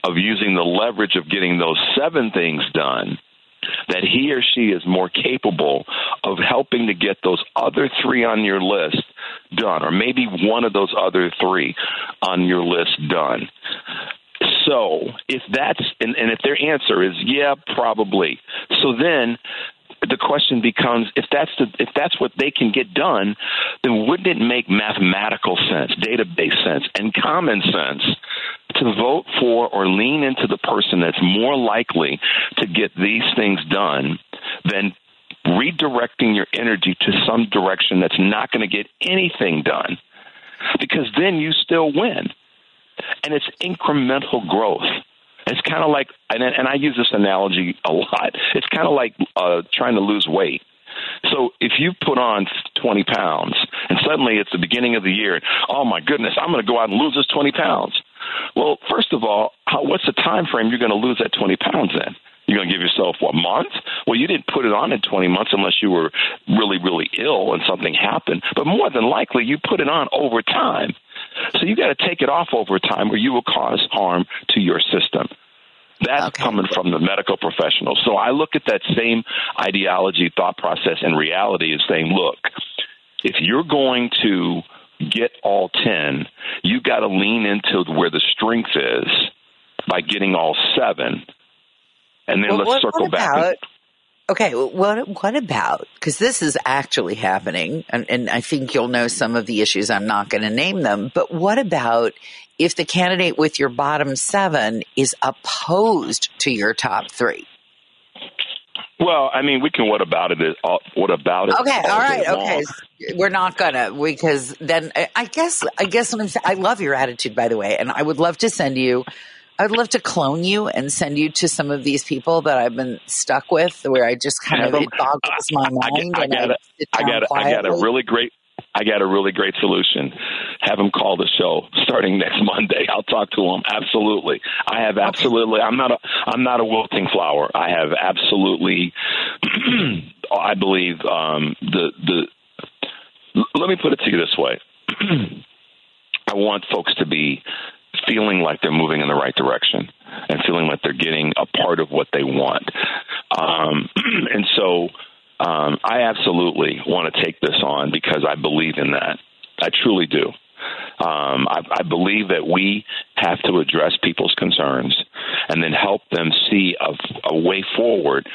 of using the leverage of getting those seven things done, that he or she is more capable of helping to get those other three on your list done, or maybe one of those other three on your list done. So if that's and, and if their answer is yeah, probably. So then the question becomes if that's the, if that's what they can get done, then wouldn't it make mathematical sense, database sense, and common sense to vote for or lean into the person that's more likely to get these things done than redirecting your energy to some direction that's not going to get anything done? Because then you still win. And it's incremental growth. It's kind of like, and, and I use this analogy a lot. It's kind of like uh, trying to lose weight. So if you put on 20 pounds and suddenly it's the beginning of the year, oh my goodness, I'm going to go out and lose this 20 pounds. Well, first of all, how, what's the time frame you're going to lose that 20 pounds in? You're going to give yourself what month? Well, you didn't put it on in 20 months unless you were really, really ill and something happened. But more than likely, you put it on over time. So you got to take it off over time, or you will cause harm to your system. That's okay. coming from the medical professionals. So I look at that same ideology, thought process, and reality and saying, look, if you're going to get all 10, you got to lean into where the strength is by getting all seven. And then well, let's what, circle what back. Okay, what what about because this is actually happening, and, and I think you'll know some of the issues. I'm not going to name them, but what about if the candidate with your bottom seven is opposed to your top three? Well, I mean, we can. What about it? Is, uh, what about it? Okay, all, all right, okay. We're not gonna because then I guess I guess I'm. I love your attitude, by the way, and I would love to send you. I would love to clone you and send you to some of these people that I've been stuck with, where I just kind of it boggles my mind. I, I, I got, a, I got, a, I got a really great I got a really great solution. Have him call the show starting (laughs) next Monday. I'll talk to him. Absolutely. I have absolutely I'm not a I'm not a wilting flower. I have absolutely (clears throat) I believe um the the let me put it to you this way. (clears throat) I want folks to be feeling like they're moving in the right direction and feeling like they're getting a part of what they want. Um, (clears throat) and so um, I absolutely want to take this on because I believe in that. I truly do. Um, I, I believe that we have to address people's concerns and then help them see a, a way forward,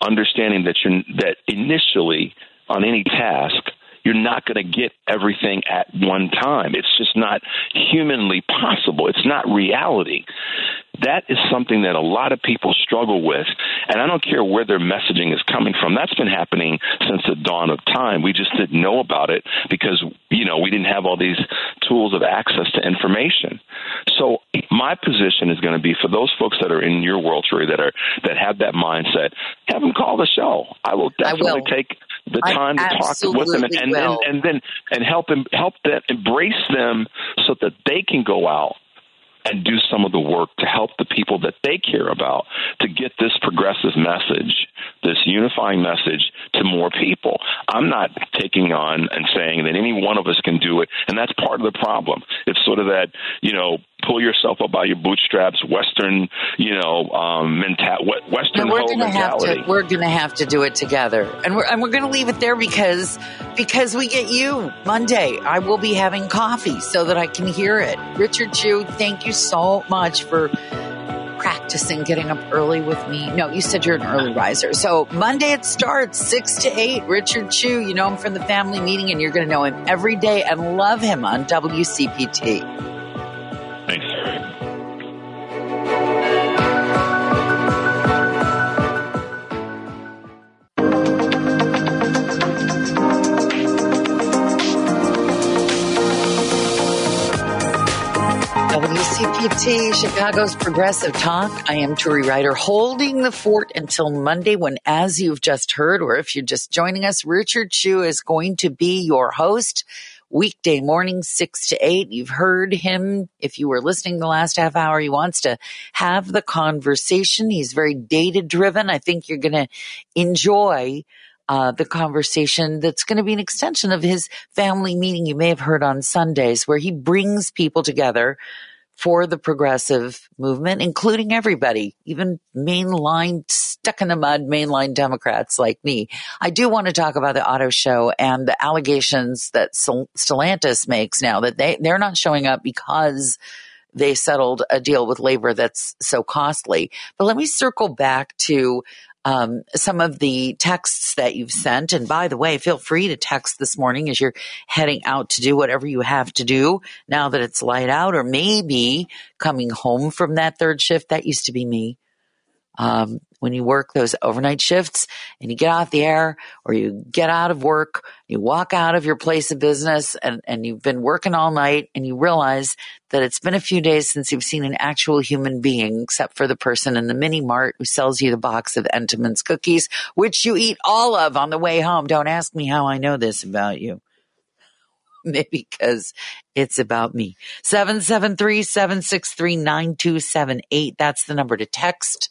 understanding that you that initially on any task you're not going to get everything at one time. It's just not humanly possible. It's not reality. That is something that a lot of people struggle with. And I don't care where their messaging is coming from. That's been happening since the dawn of time. We just didn't know about it because, you know, we didn't have all these tools of access to information. So my position is going to be for those folks that are in your world, Sheree, that are that have that mindset, have them call the show. I will definitely I will. take the time I to talk with them and, and, and, and then and help them help them embrace them so that they can go out and do some of the work to help the people that they care about to get this progressive message, this unifying message to more people. I'm not taking on and saying that any one of us can do it, and that's part of the problem. It's sort of that, you know, pull yourself up by your bootstraps, Western, you know, um, mental, Western we're gonna mentality. Have to, we're going to have to do it together, and we're and we're going to leave it there because because we get you Monday. I will be having coffee so that I can hear it. Richard Chew, thank you so much for practicing getting up early with me. No, you said you're an early riser. So Monday it starts six to eight. Richard Chew, you know him from the family meeting, and you're going to know him every day and love him on WCPT. Thanks, WCPT, Chicago's Progressive Talk. I am Turi Ryder, holding the fort until Monday when, as you've just heard, or if you're just joining us, Richard Chew is going to be your host weekday morning, six to eight. You've heard him. If you were listening the last half hour, he wants to have the conversation. He's very data driven. I think you're going to enjoy uh, the conversation that's going to be an extension of his family meeting you may have heard on Sundays, where he brings people together for the progressive movement, including everybody, even mainline, stuck in the mud, mainline Democrats like me. I do want to talk about the auto show and the allegations that Stellantis makes now that they, they're not showing up because they settled a deal with labor that's so costly. But let me circle back to um, some of the texts that you've sent. And by the way, feel free to text this morning as you're heading out to do whatever you have to do now that it's light out, or maybe coming home from that third shift. That used to be me. Um, when you work those overnight shifts and you get off the air or you get out of work, you walk out of your place of business and, and you've been working all night and you realize that it's been a few days since you've seen an actual human being, except for the person in the mini mart who sells you the box of Entenmann's cookies, which you eat all of on the way home. Don't ask me how I know this about you. (laughs) Maybe because it's about me. 773-763-9278. That's the number to text.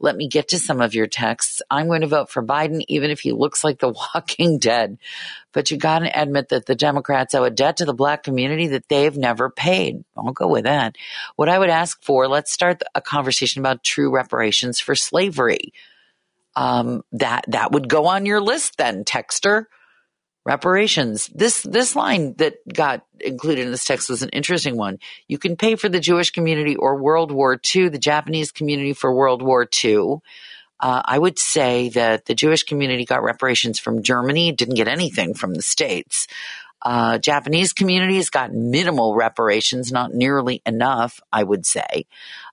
Let me get to some of your texts. I'm going to vote for Biden, even if he looks like the (laughs) walking dead. But you got to admit that the Democrats owe a debt to the black community that they've never paid. I'll go with that. What I would ask for, let's start a conversation about true reparations for slavery. Um, that, that would go on your list then, texter reparations. This, this line that got included in this text was an interesting one. You can pay for the Jewish community or World War II, the Japanese community for World War II. Uh, I would say that the Jewish community got reparations from Germany, didn't get anything from the States. Uh, Japanese communities got minimal reparations, not nearly enough, I would say,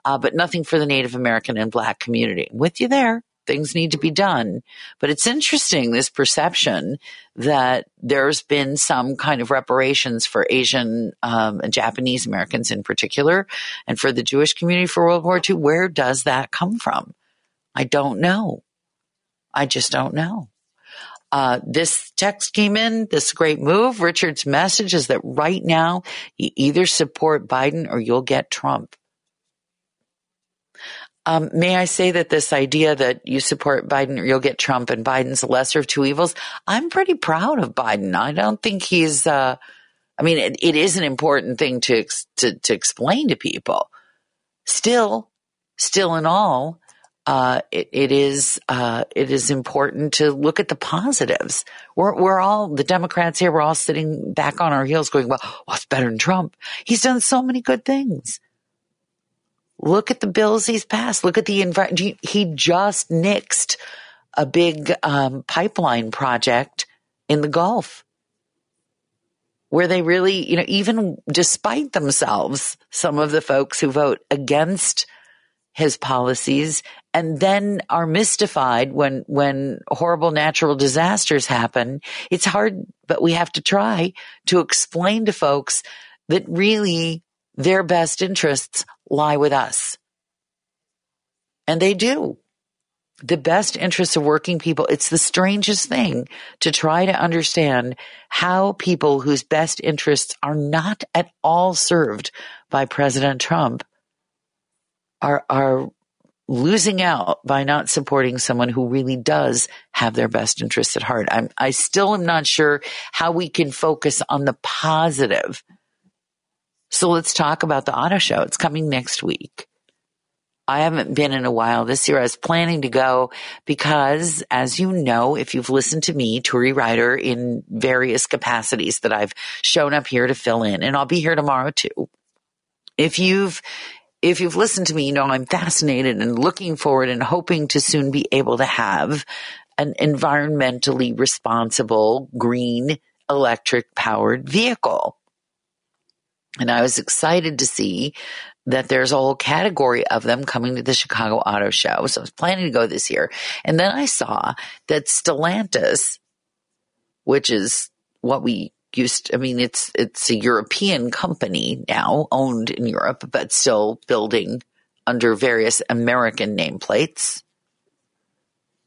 uh, but nothing for the Native American and Black community. with you there things need to be done. But it's interesting, this perception that there's been some kind of reparations for Asian um, and Japanese Americans in particular, and for the Jewish community for World War II. Where does that come from? I don't know. I just don't know. Uh, this text came in, this great move. Richard's message is that right now you either support Biden or you'll get Trump. Um, may I say that this idea that you support Biden you'll get Trump and Biden's lesser of two evils, I'm pretty proud of Biden. I don't think he's, uh, I mean, it, it is an important thing to, to, to explain to people. Still, still in all, uh, it, it is uh, it is important to look at the positives. We're we're all the Democrats here. We're all sitting back on our heels, going, "Well, what's better than Trump? He's done so many good things. Look at the bills he's passed. Look at the environment. He just nixed a big um, pipeline project in the Gulf." Where they really, you know, even despite themselves, some of the folks who vote against his policies and then are mystified when when horrible natural disasters happen it's hard but we have to try to explain to folks that really their best interests lie with us and they do the best interests of working people it's the strangest thing to try to understand how people whose best interests are not at all served by president trump are are losing out by not supporting someone who really does have their best interests at heart. I'm I still am not sure how we can focus on the positive. So let's talk about the auto show. It's coming next week. I haven't been in a while this year. I was planning to go because, as you know, if you've listened to me, Turi Ryder, in various capacities that I've shown up here to fill in, and I'll be here tomorrow too. If you've if you've listened to me, you know I'm fascinated and looking forward and hoping to soon be able to have an environmentally responsible green electric powered vehicle. And I was excited to see that there's a whole category of them coming to the Chicago Auto Show. So I was planning to go this year. And then I saw that Stellantis, which is what we used I mean it's it's a European company now owned in Europe but still building under various American nameplates.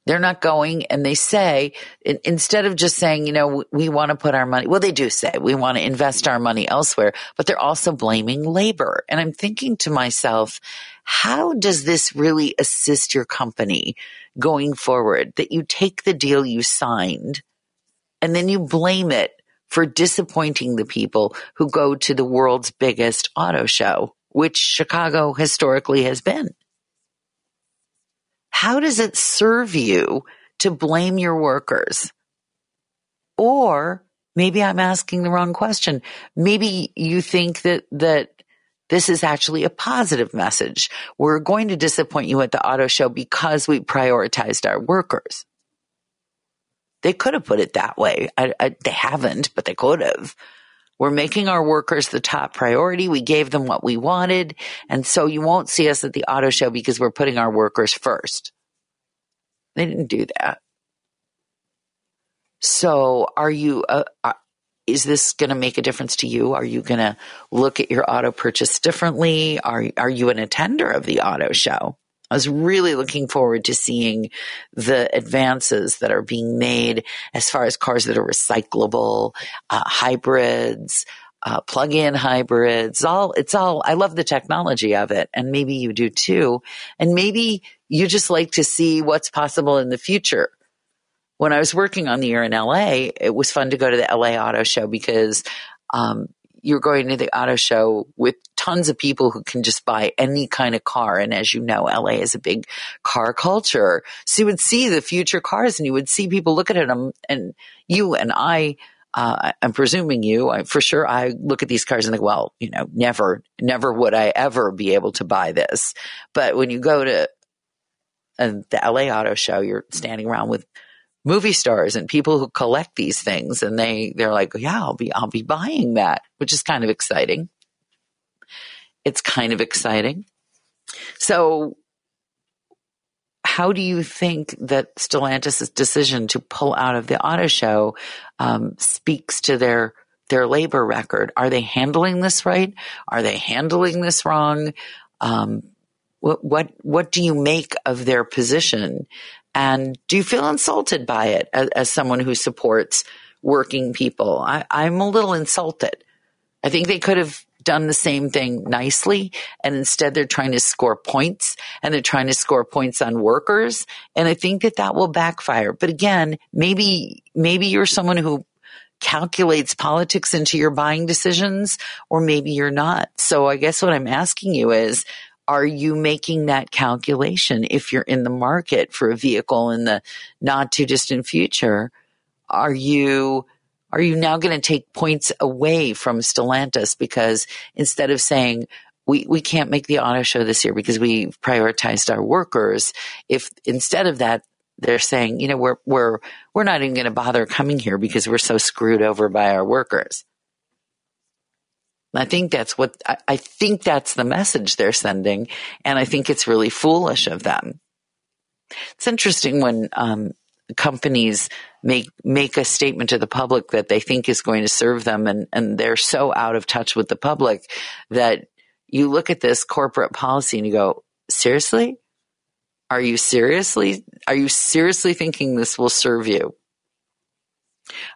They're not going and they say instead of just saying, you know, we want to put our money, well, they do say we want to invest our money elsewhere, but they're also blaming labor. And I'm thinking to myself, how does this really assist your company going forward that you take the deal you signed and then you blame it for disappointing the people who go to the world's biggest auto show, which Chicago historically has been. How does it serve you to blame your workers? Or maybe I'm asking the wrong question. Maybe you think that, that this is actually a positive message. We're going to disappoint you at the auto show because we prioritized our workers. They could have put it that way. I, I, they haven't, but they could have. We're making our workers the top priority. We gave them what we wanted. And so you won't see us at the auto show because we're putting our workers first. They didn't do that. So are you, uh, uh, is this going to make a difference to you? Are you going to look at your auto purchase differently? Are, are you an attender of the auto show? I was really looking forward to seeing the advances that are being made as far as cars that are recyclable, uh, hybrids, uh, plug-in hybrids. All it's all. I love the technology of it, and maybe you do too. And maybe you just like to see what's possible in the future. When I was working on the year in LA, it was fun to go to the LA Auto Show because um, you're going to the auto show with tons of people who can just buy any kind of car. And as you know, LA is a big car culture. So you would see the future cars and you would see people looking at them and you and I, uh, I'm presuming you, I, for sure, I look at these cars and think, well, you know, never, never would I ever be able to buy this. But when you go to uh, the LA auto show, you're standing around with movie stars and people who collect these things and they they're like yeah I'll be I'll be buying that which is kind of exciting it's kind of exciting so how do you think that Stellantis' decision to pull out of the auto show um, speaks to their their labor record? Are they handling this right? Are they handling this wrong? Um, what what what do you make of their position And do you feel insulted by it as, as someone who supports working people? I, I'm a little insulted. I think they could have done the same thing nicely and instead they're trying to score points and they're trying to score points on workers and i think that that will backfire but again maybe maybe you're someone who calculates politics into your buying decisions or maybe you're not so i guess what i'm asking you is are you making that calculation if you're in the market for a vehicle in the not too distant future are you are you now going to take points away from Stellantis because instead of saying, we, we can't make the auto show this year because we prioritized our workers. If instead of that, they're saying, you know, we're, we're, we're not even going to bother coming here because we're so screwed over by our workers. I think that's what, I, I think that's the message they're sending. And I think it's really foolish of them. It's interesting when, um, companies make make a statement to the public that they think is going to serve them and and they're so out of touch with the public that you look at this corporate policy and you go seriously are you seriously are you seriously thinking this will serve you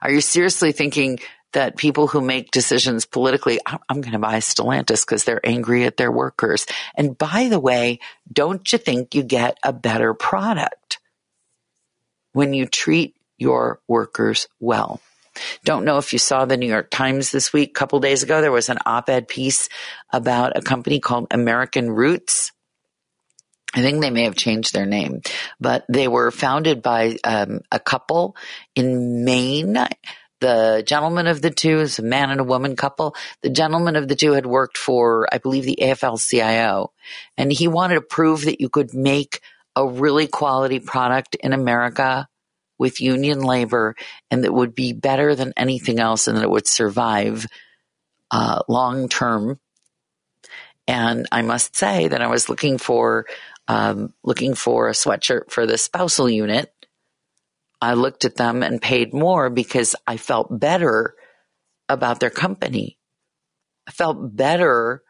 are you seriously thinking that people who make decisions politically, I'm going to buy Stellantis because they're angry at their workers. And by the way, don't you think you get a better product when you treat your workers well. Don't know if you saw the New York Times this week. A couple days ago, there was an op-ed piece about a company called American Roots. I think they may have changed their name, but they were founded by um, a couple in Maine. The gentleman of the two is a man and a woman couple. The gentleman of the two had worked for, I believe, the AFL-CIO, and he wanted to prove that you could make a really quality product in America with union labor and that would be better than anything else and that it would survive uh, long term. And I must say that I was looking for um, looking for a sweatshirt for the spousal unit. I looked at them and paid more because I felt better about their company. I felt better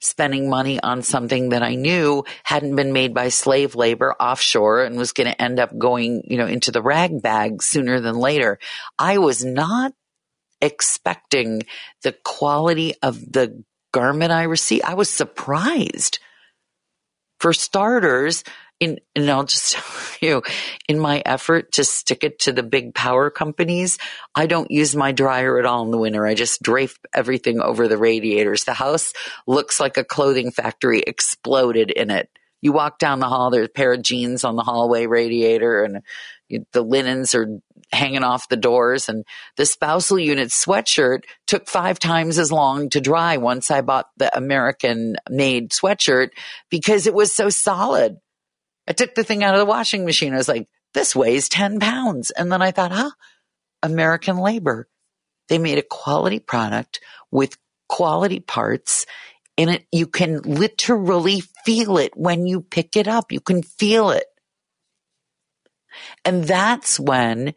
spending money on something that I knew hadn't been made by slave labor offshore and was going to end up going, you know, into the rag bag sooner than later. I was not expecting the quality of the garment I received. I was surprised. For starters, in, and I'll just (laughs) tell you, in my effort to stick it to the big power companies, I don't use my dryer at all in the winter. I just drape everything over the radiators. The house looks like a clothing factory exploded in it. You walk down the hall, there's a pair of jeans on the hallway radiator and the linens are hanging off the doors and the spousal unit sweatshirt took five times as long to dry once I bought the American made sweatshirt because it was so solid. I took the thing out of the washing machine. I was like, this weighs 10 pounds. And then I thought, huh, American labor. They made a quality product with quality parts and it, you can literally feel it when you pick it up. You can feel it. And that's when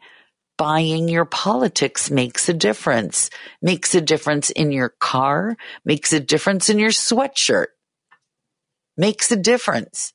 buying your politics makes a difference, makes a difference in your car, makes a difference in your sweatshirt, makes a difference.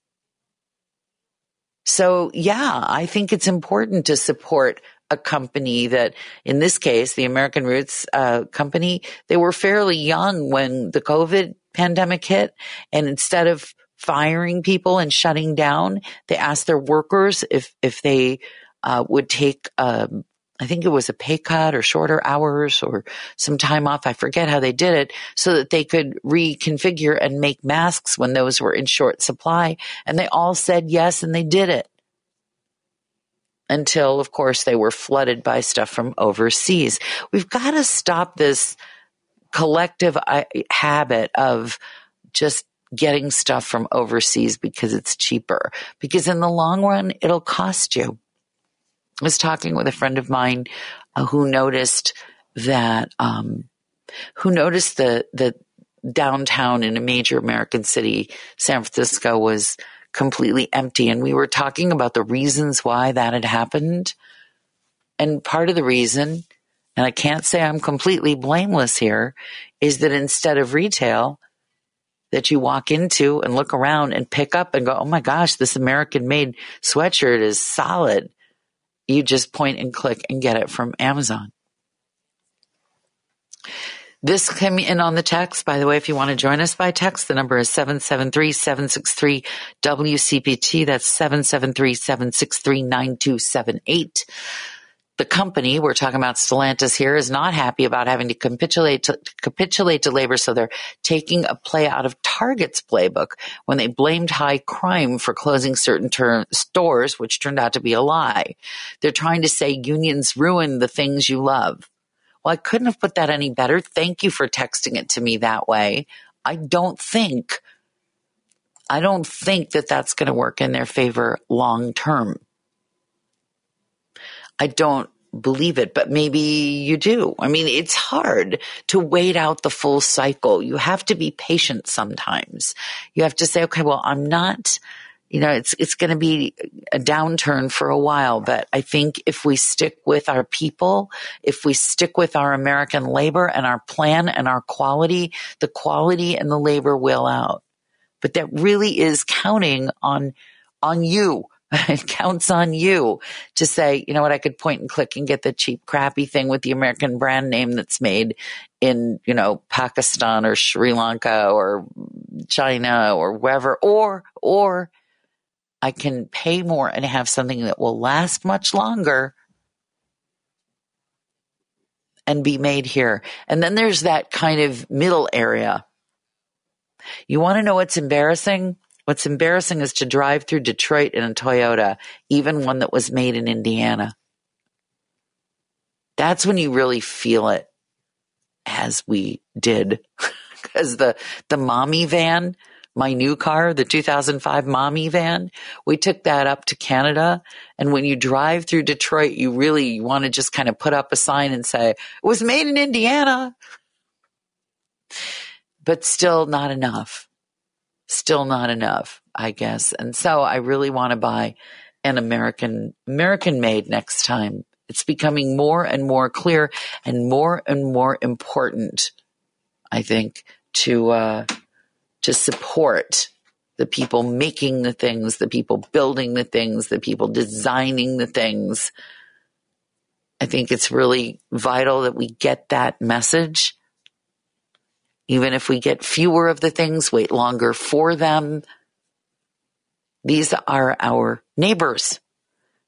So yeah, I think it's important to support a company that, in this case, the American Roots uh, company, they were fairly young when the COVID pandemic hit, and instead of firing people and shutting down, they asked their workers if if they uh, would take um, I think it was a pay cut or shorter hours or some time off. I forget how they did it so that they could reconfigure and make masks when those were in short supply. And they all said yes and they did it. Until, of course, they were flooded by stuff from overseas. We've got to stop this collective uh, habit of just getting stuff from overseas because it's cheaper. Because in the long run, it'll cost you. I was talking with a friend of mine uh, who noticed that um, who noticed the the downtown in a major American city, San Francisco, was completely empty, and we were talking about the reasons why that had happened. And part of the reason, and I can't say I'm completely blameless here, is that instead of retail, that you walk into and look around and pick up and go, Oh my gosh, this American made sweatshirt is solid. You just point and click and get it from Amazon. This came in on the text. By the way, if you want to join us by text, the number is 773-763-WCPT. That's 773-763-9278 the company, we're talking about Stellantis here, is not happy about having to capitulate to, capitulate to labor. So they're taking a play out of Target's playbook when they blamed high crime for closing certain ter- stores, which turned out to be a lie. They're trying to say unions ruin the things you love. Well, I couldn't have put that any better. Thank you for texting it to me that way. I don't think, I don't think that that's going to work in their favor long term. I don't believe it, but maybe you do. I mean, it's hard to wait out the full cycle. You have to be patient sometimes. You have to say, okay, well, I'm not, you know, it's, it's going to be a downturn for a while, but I think if we stick with our people, if we stick with our American labor and our plan and our quality, the quality and the labor will out. But that really is counting on, on you (laughs) it counts on you to say, you know what, I could point and click and get the cheap, crappy thing with the American brand name that's made in, you know, Pakistan or Sri Lanka or China or wherever, or, or I can pay more and have something that will last much longer and be made here. And then there's that kind of middle area. You want to know what's embarrassing? What's embarrassing is to drive through Detroit in a Toyota, even one that was made in Indiana. That's when you really feel it as we did. (laughs) Because the, the mommy van, my new car, the 2005 mommy van, we took that up to Canada. And when you drive through Detroit, you really want to just kind of put up a sign and say, it was made in Indiana. But still not enough still not enough, I guess. And so I really want to buy an American, American made next time. It's becoming more and more clear and more and more important, I think, to, uh, to support the people making the things, the people building the things, the people designing the things. I think it's really vital that we get that message even if we get fewer of the things, wait longer for them. These are our neighbors.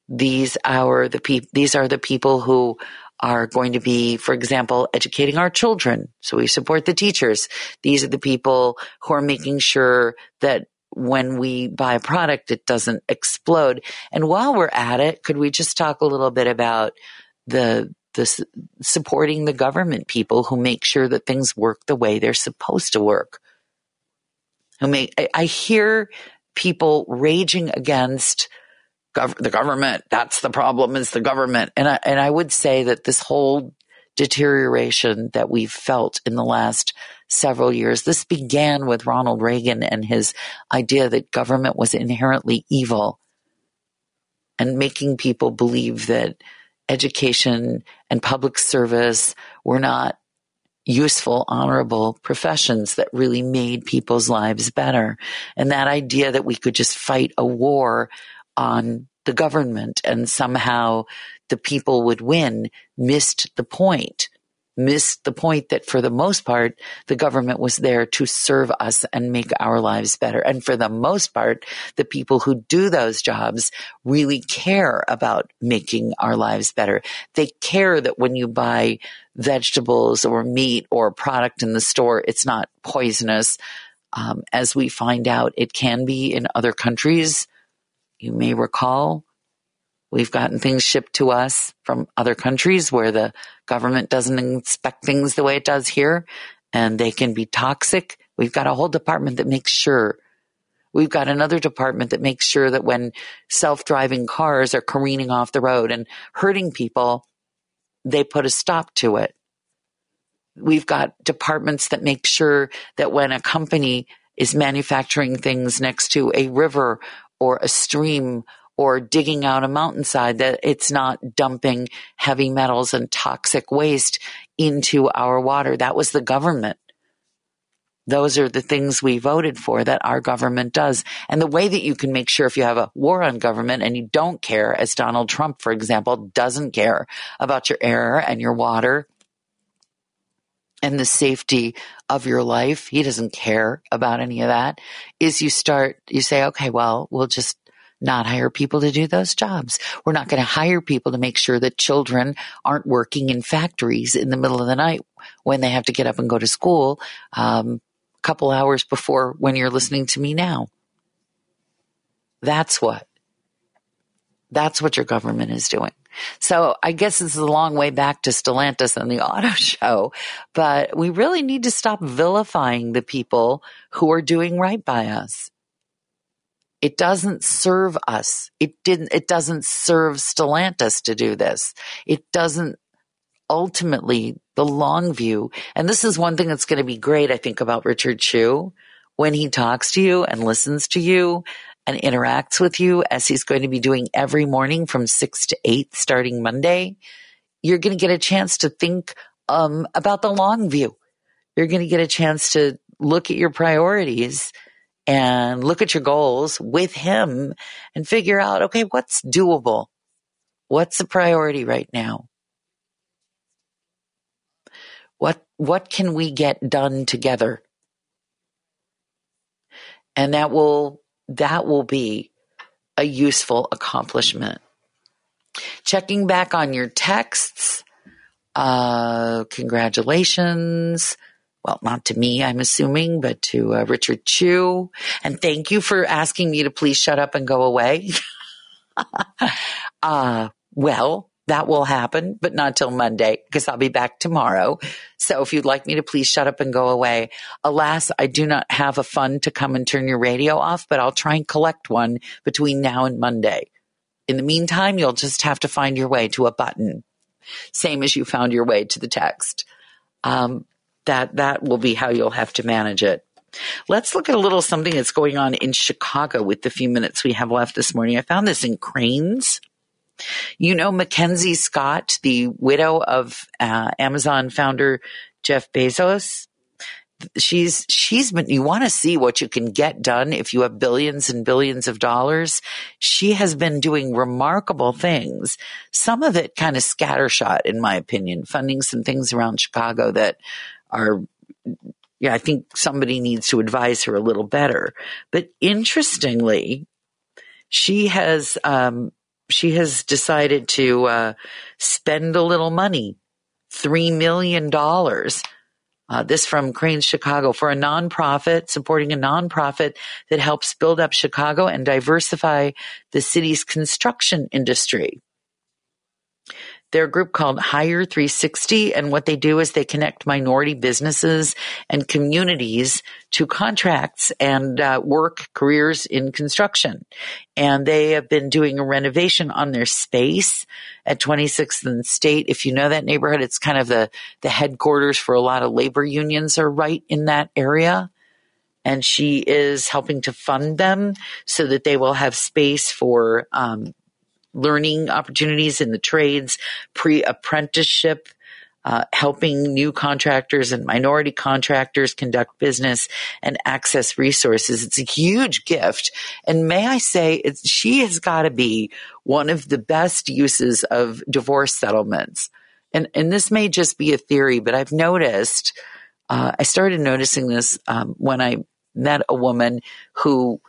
These are the people, these are the people who are going to be, for example, educating our children. So we support the teachers. These are the people who are making sure that when we buy a product, it doesn't explode. And while we're at it, could we just talk a little bit about the the supporting the government people who make sure that things work the way they're supposed to work. Who make I, I hear people raging against gov- the government. That's the problem is the government. And I, and I would say that this whole deterioration that we've felt in the last several years, this began with Ronald Reagan and his idea that government was inherently evil and making people believe that education and public service were not useful, honorable professions that really made people's lives better. And that idea that we could just fight a war on the government and somehow the people would win missed the point missed the point that for the most part, the government was there to serve us and make our lives better. And for the most part, the people who do those jobs really care about making our lives better. They care that when you buy vegetables or meat or product in the store, it's not poisonous. Um, as we find out, it can be in other countries. You may recall We've gotten things shipped to us from other countries where the government doesn't inspect things the way it does here and they can be toxic. We've got a whole department that makes sure. We've got another department that makes sure that when self-driving cars are careening off the road and hurting people, they put a stop to it. We've got departments that make sure that when a company is manufacturing things next to a river or a stream or digging out a mountainside that it's not dumping heavy metals and toxic waste into our water. That was the government. those are the things we voted for that our government does. And the way that you can make sure if you have a war on government and you don't care, as Donald Trump, for example, doesn't care about your air and your water and the safety of your life, he doesn't care about any of that, is you start, you say, okay, well, we'll just not hire people to do those jobs. We're not going to hire people to make sure that children aren't working in factories in the middle of the night when they have to get up and go to school um, a couple hours before when you're listening to me now. That's what. That's what your government is doing. So I guess this is a long way back to Stellantis and the (laughs) auto show, but we really need to stop vilifying the people who are doing right by us. It doesn't serve us. It didn't, it doesn't serve Stellantis to do this. It doesn't ultimately the long view. And this is one thing that's going to be great, I think, about Richard Chew when he talks to you and listens to you and interacts with you as he's going to be doing every morning from six to eight starting Monday. You're going to get a chance to think um, about the long view. You're going to get a chance to look at your priorities and look at your goals with him and figure out, okay, what's doable? What's the priority right now? What, what can we get done together? And that will, that will be a useful accomplishment. Checking back on your texts. Uh, congratulations well, not to me, I'm assuming, but to uh, Richard Chew. And thank you for asking me to please shut up and go away. (laughs) uh, well, that will happen, but not till Monday because I'll be back tomorrow. So if you'd like me to please shut up and go away. Alas, I do not have a fund to come and turn your radio off, but I'll try and collect one between now and Monday. In the meantime, you'll just have to find your way to a button, same as you found your way to the text. Um, that that will be how you'll have to manage it. Let's look at a little something that's going on in Chicago with the few minutes we have left this morning. I found this in Crain's. You know, Mackenzie Scott, the widow of uh, Amazon founder Jeff Bezos she's she's been you want to see what you can get done if you have billions and billions of dollars she has been doing remarkable things some of it kind of scattershot in my opinion funding some things around chicago that are yeah i think somebody needs to advise her a little better but interestingly she has um, she has decided to uh, spend a little money three million dollars uh, this from Crain's Chicago for a nonprofit, supporting a nonprofit that helps build up Chicago and diversify the city's construction industry. They're a group called Hire 360. And what they do is they connect minority businesses and communities to contracts and uh, work careers in construction. And they have been doing a renovation on their space at 26th and State. If you know that neighborhood, it's kind of the, the headquarters for a lot of labor unions are right in that area and she is helping to fund them so that they will have space for um, learning opportunities in the trades, pre apprenticeship, uh, helping new contractors and minority contractors conduct business and access resources. It's a huge gift. And may I say, she has got to be one of the best uses of divorce settlements. And, and this may just be a theory, but I've noticed, uh, I started noticing this um, when I met a woman who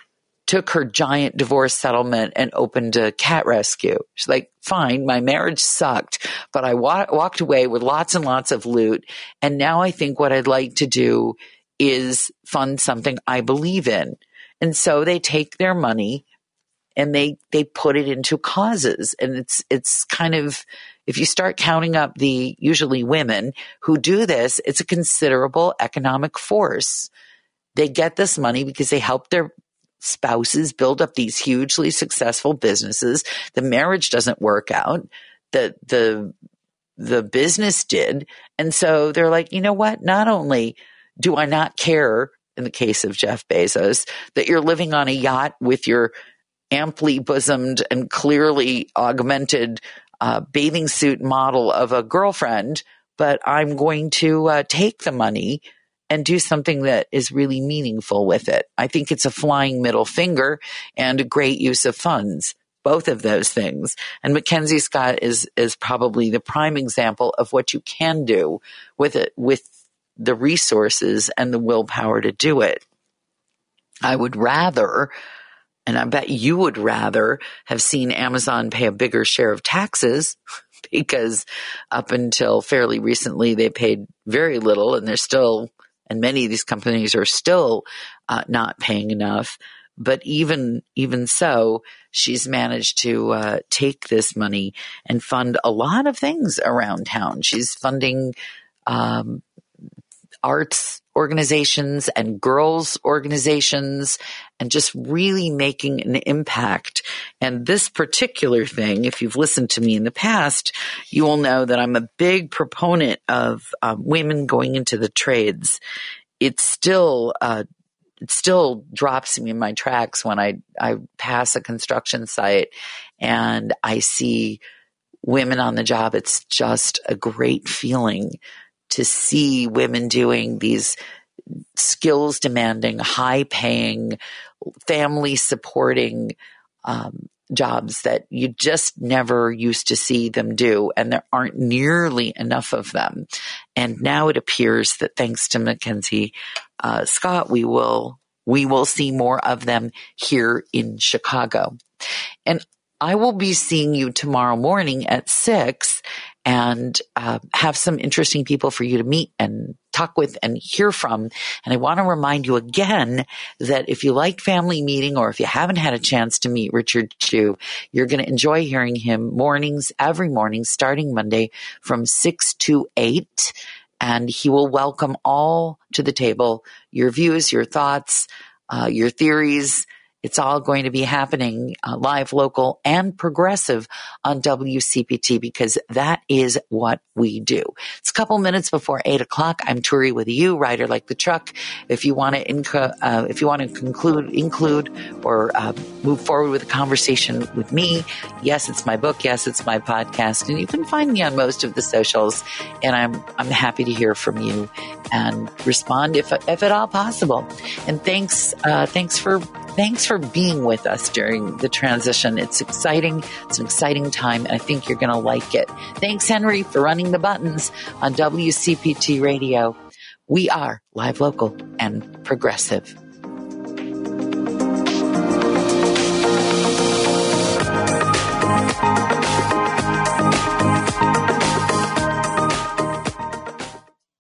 took her giant divorce settlement and opened a cat rescue. She's like, fine, my marriage sucked, but I wa- walked away with lots and lots of loot. And now I think what I'd like to do is fund something I believe in. And so they take their money and they, they put it into causes. And it's, it's kind of, if you start counting up the usually women who do this, it's a considerable economic force. They get this money because they help their spouses build up these hugely successful businesses. The marriage doesn't work out. The, the, the business did. And so they're like, you know what? Not only do I not care in the case of Jeff Bezos that you're living on a yacht with your amply bosomed and clearly augmented uh, bathing suit model of a girlfriend, but I'm going to uh, take the money and do something that is really meaningful with it. I think it's a flying middle finger and a great use of funds both of those things. And Mackenzie Scott is is probably the prime example of what you can do with it with the resources and the willpower to do it. I would rather and I bet you would rather have seen Amazon pay a bigger share of taxes (laughs) because up until fairly recently they paid very little and they're still and many of these companies are still uh, not paying enough but even even so, she's managed to uh, take this money and fund a lot of things around town. She's funding um, arts organizations and girls organizations and just really making an impact. And this particular thing, if you've listened to me in the past, you will know that I'm a big proponent of um, women going into the trades. It's still uh, it still drops me in my tracks when I, I pass a construction site and I see women on the job. It's just a great feeling to see women doing these skills demanding, high paying, family supporting um, jobs that you just never used to see them do. And there aren't nearly enough of them. And now it appears that thanks to Mackenzie uh, Scott, we will we will see more of them here in Chicago. And I will be seeing you tomorrow morning at six and uh, have some interesting people for you to meet and talk with and hear from. And I want to remind you again that if you like family meeting or if you haven't had a chance to meet Richard Chew, you're going to enjoy hearing him mornings, every morning, starting Monday from six to eight and he will welcome all to the table your views, your thoughts, uh, your theories, it's all going to be happening uh, live, local, and progressive on WCPT because that is what we do. It's a couple minutes before eight o'clock. I'm Turi with you, Ryder like the truck. If you want to uh, if you want to conclude, include, or uh, move forward with a conversation with me, yes, it's my book. Yes, it's my podcast, and you can find me on most of the socials. And I'm I'm happy to hear from you and respond if if at all possible. And thanks uh, thanks for thanks for being with us during the transition. It's exciting. It's an exciting time. And I think you're going to like it. Thanks, Henry, for running the buttons on WCPT radio. We are live, local, and progressive.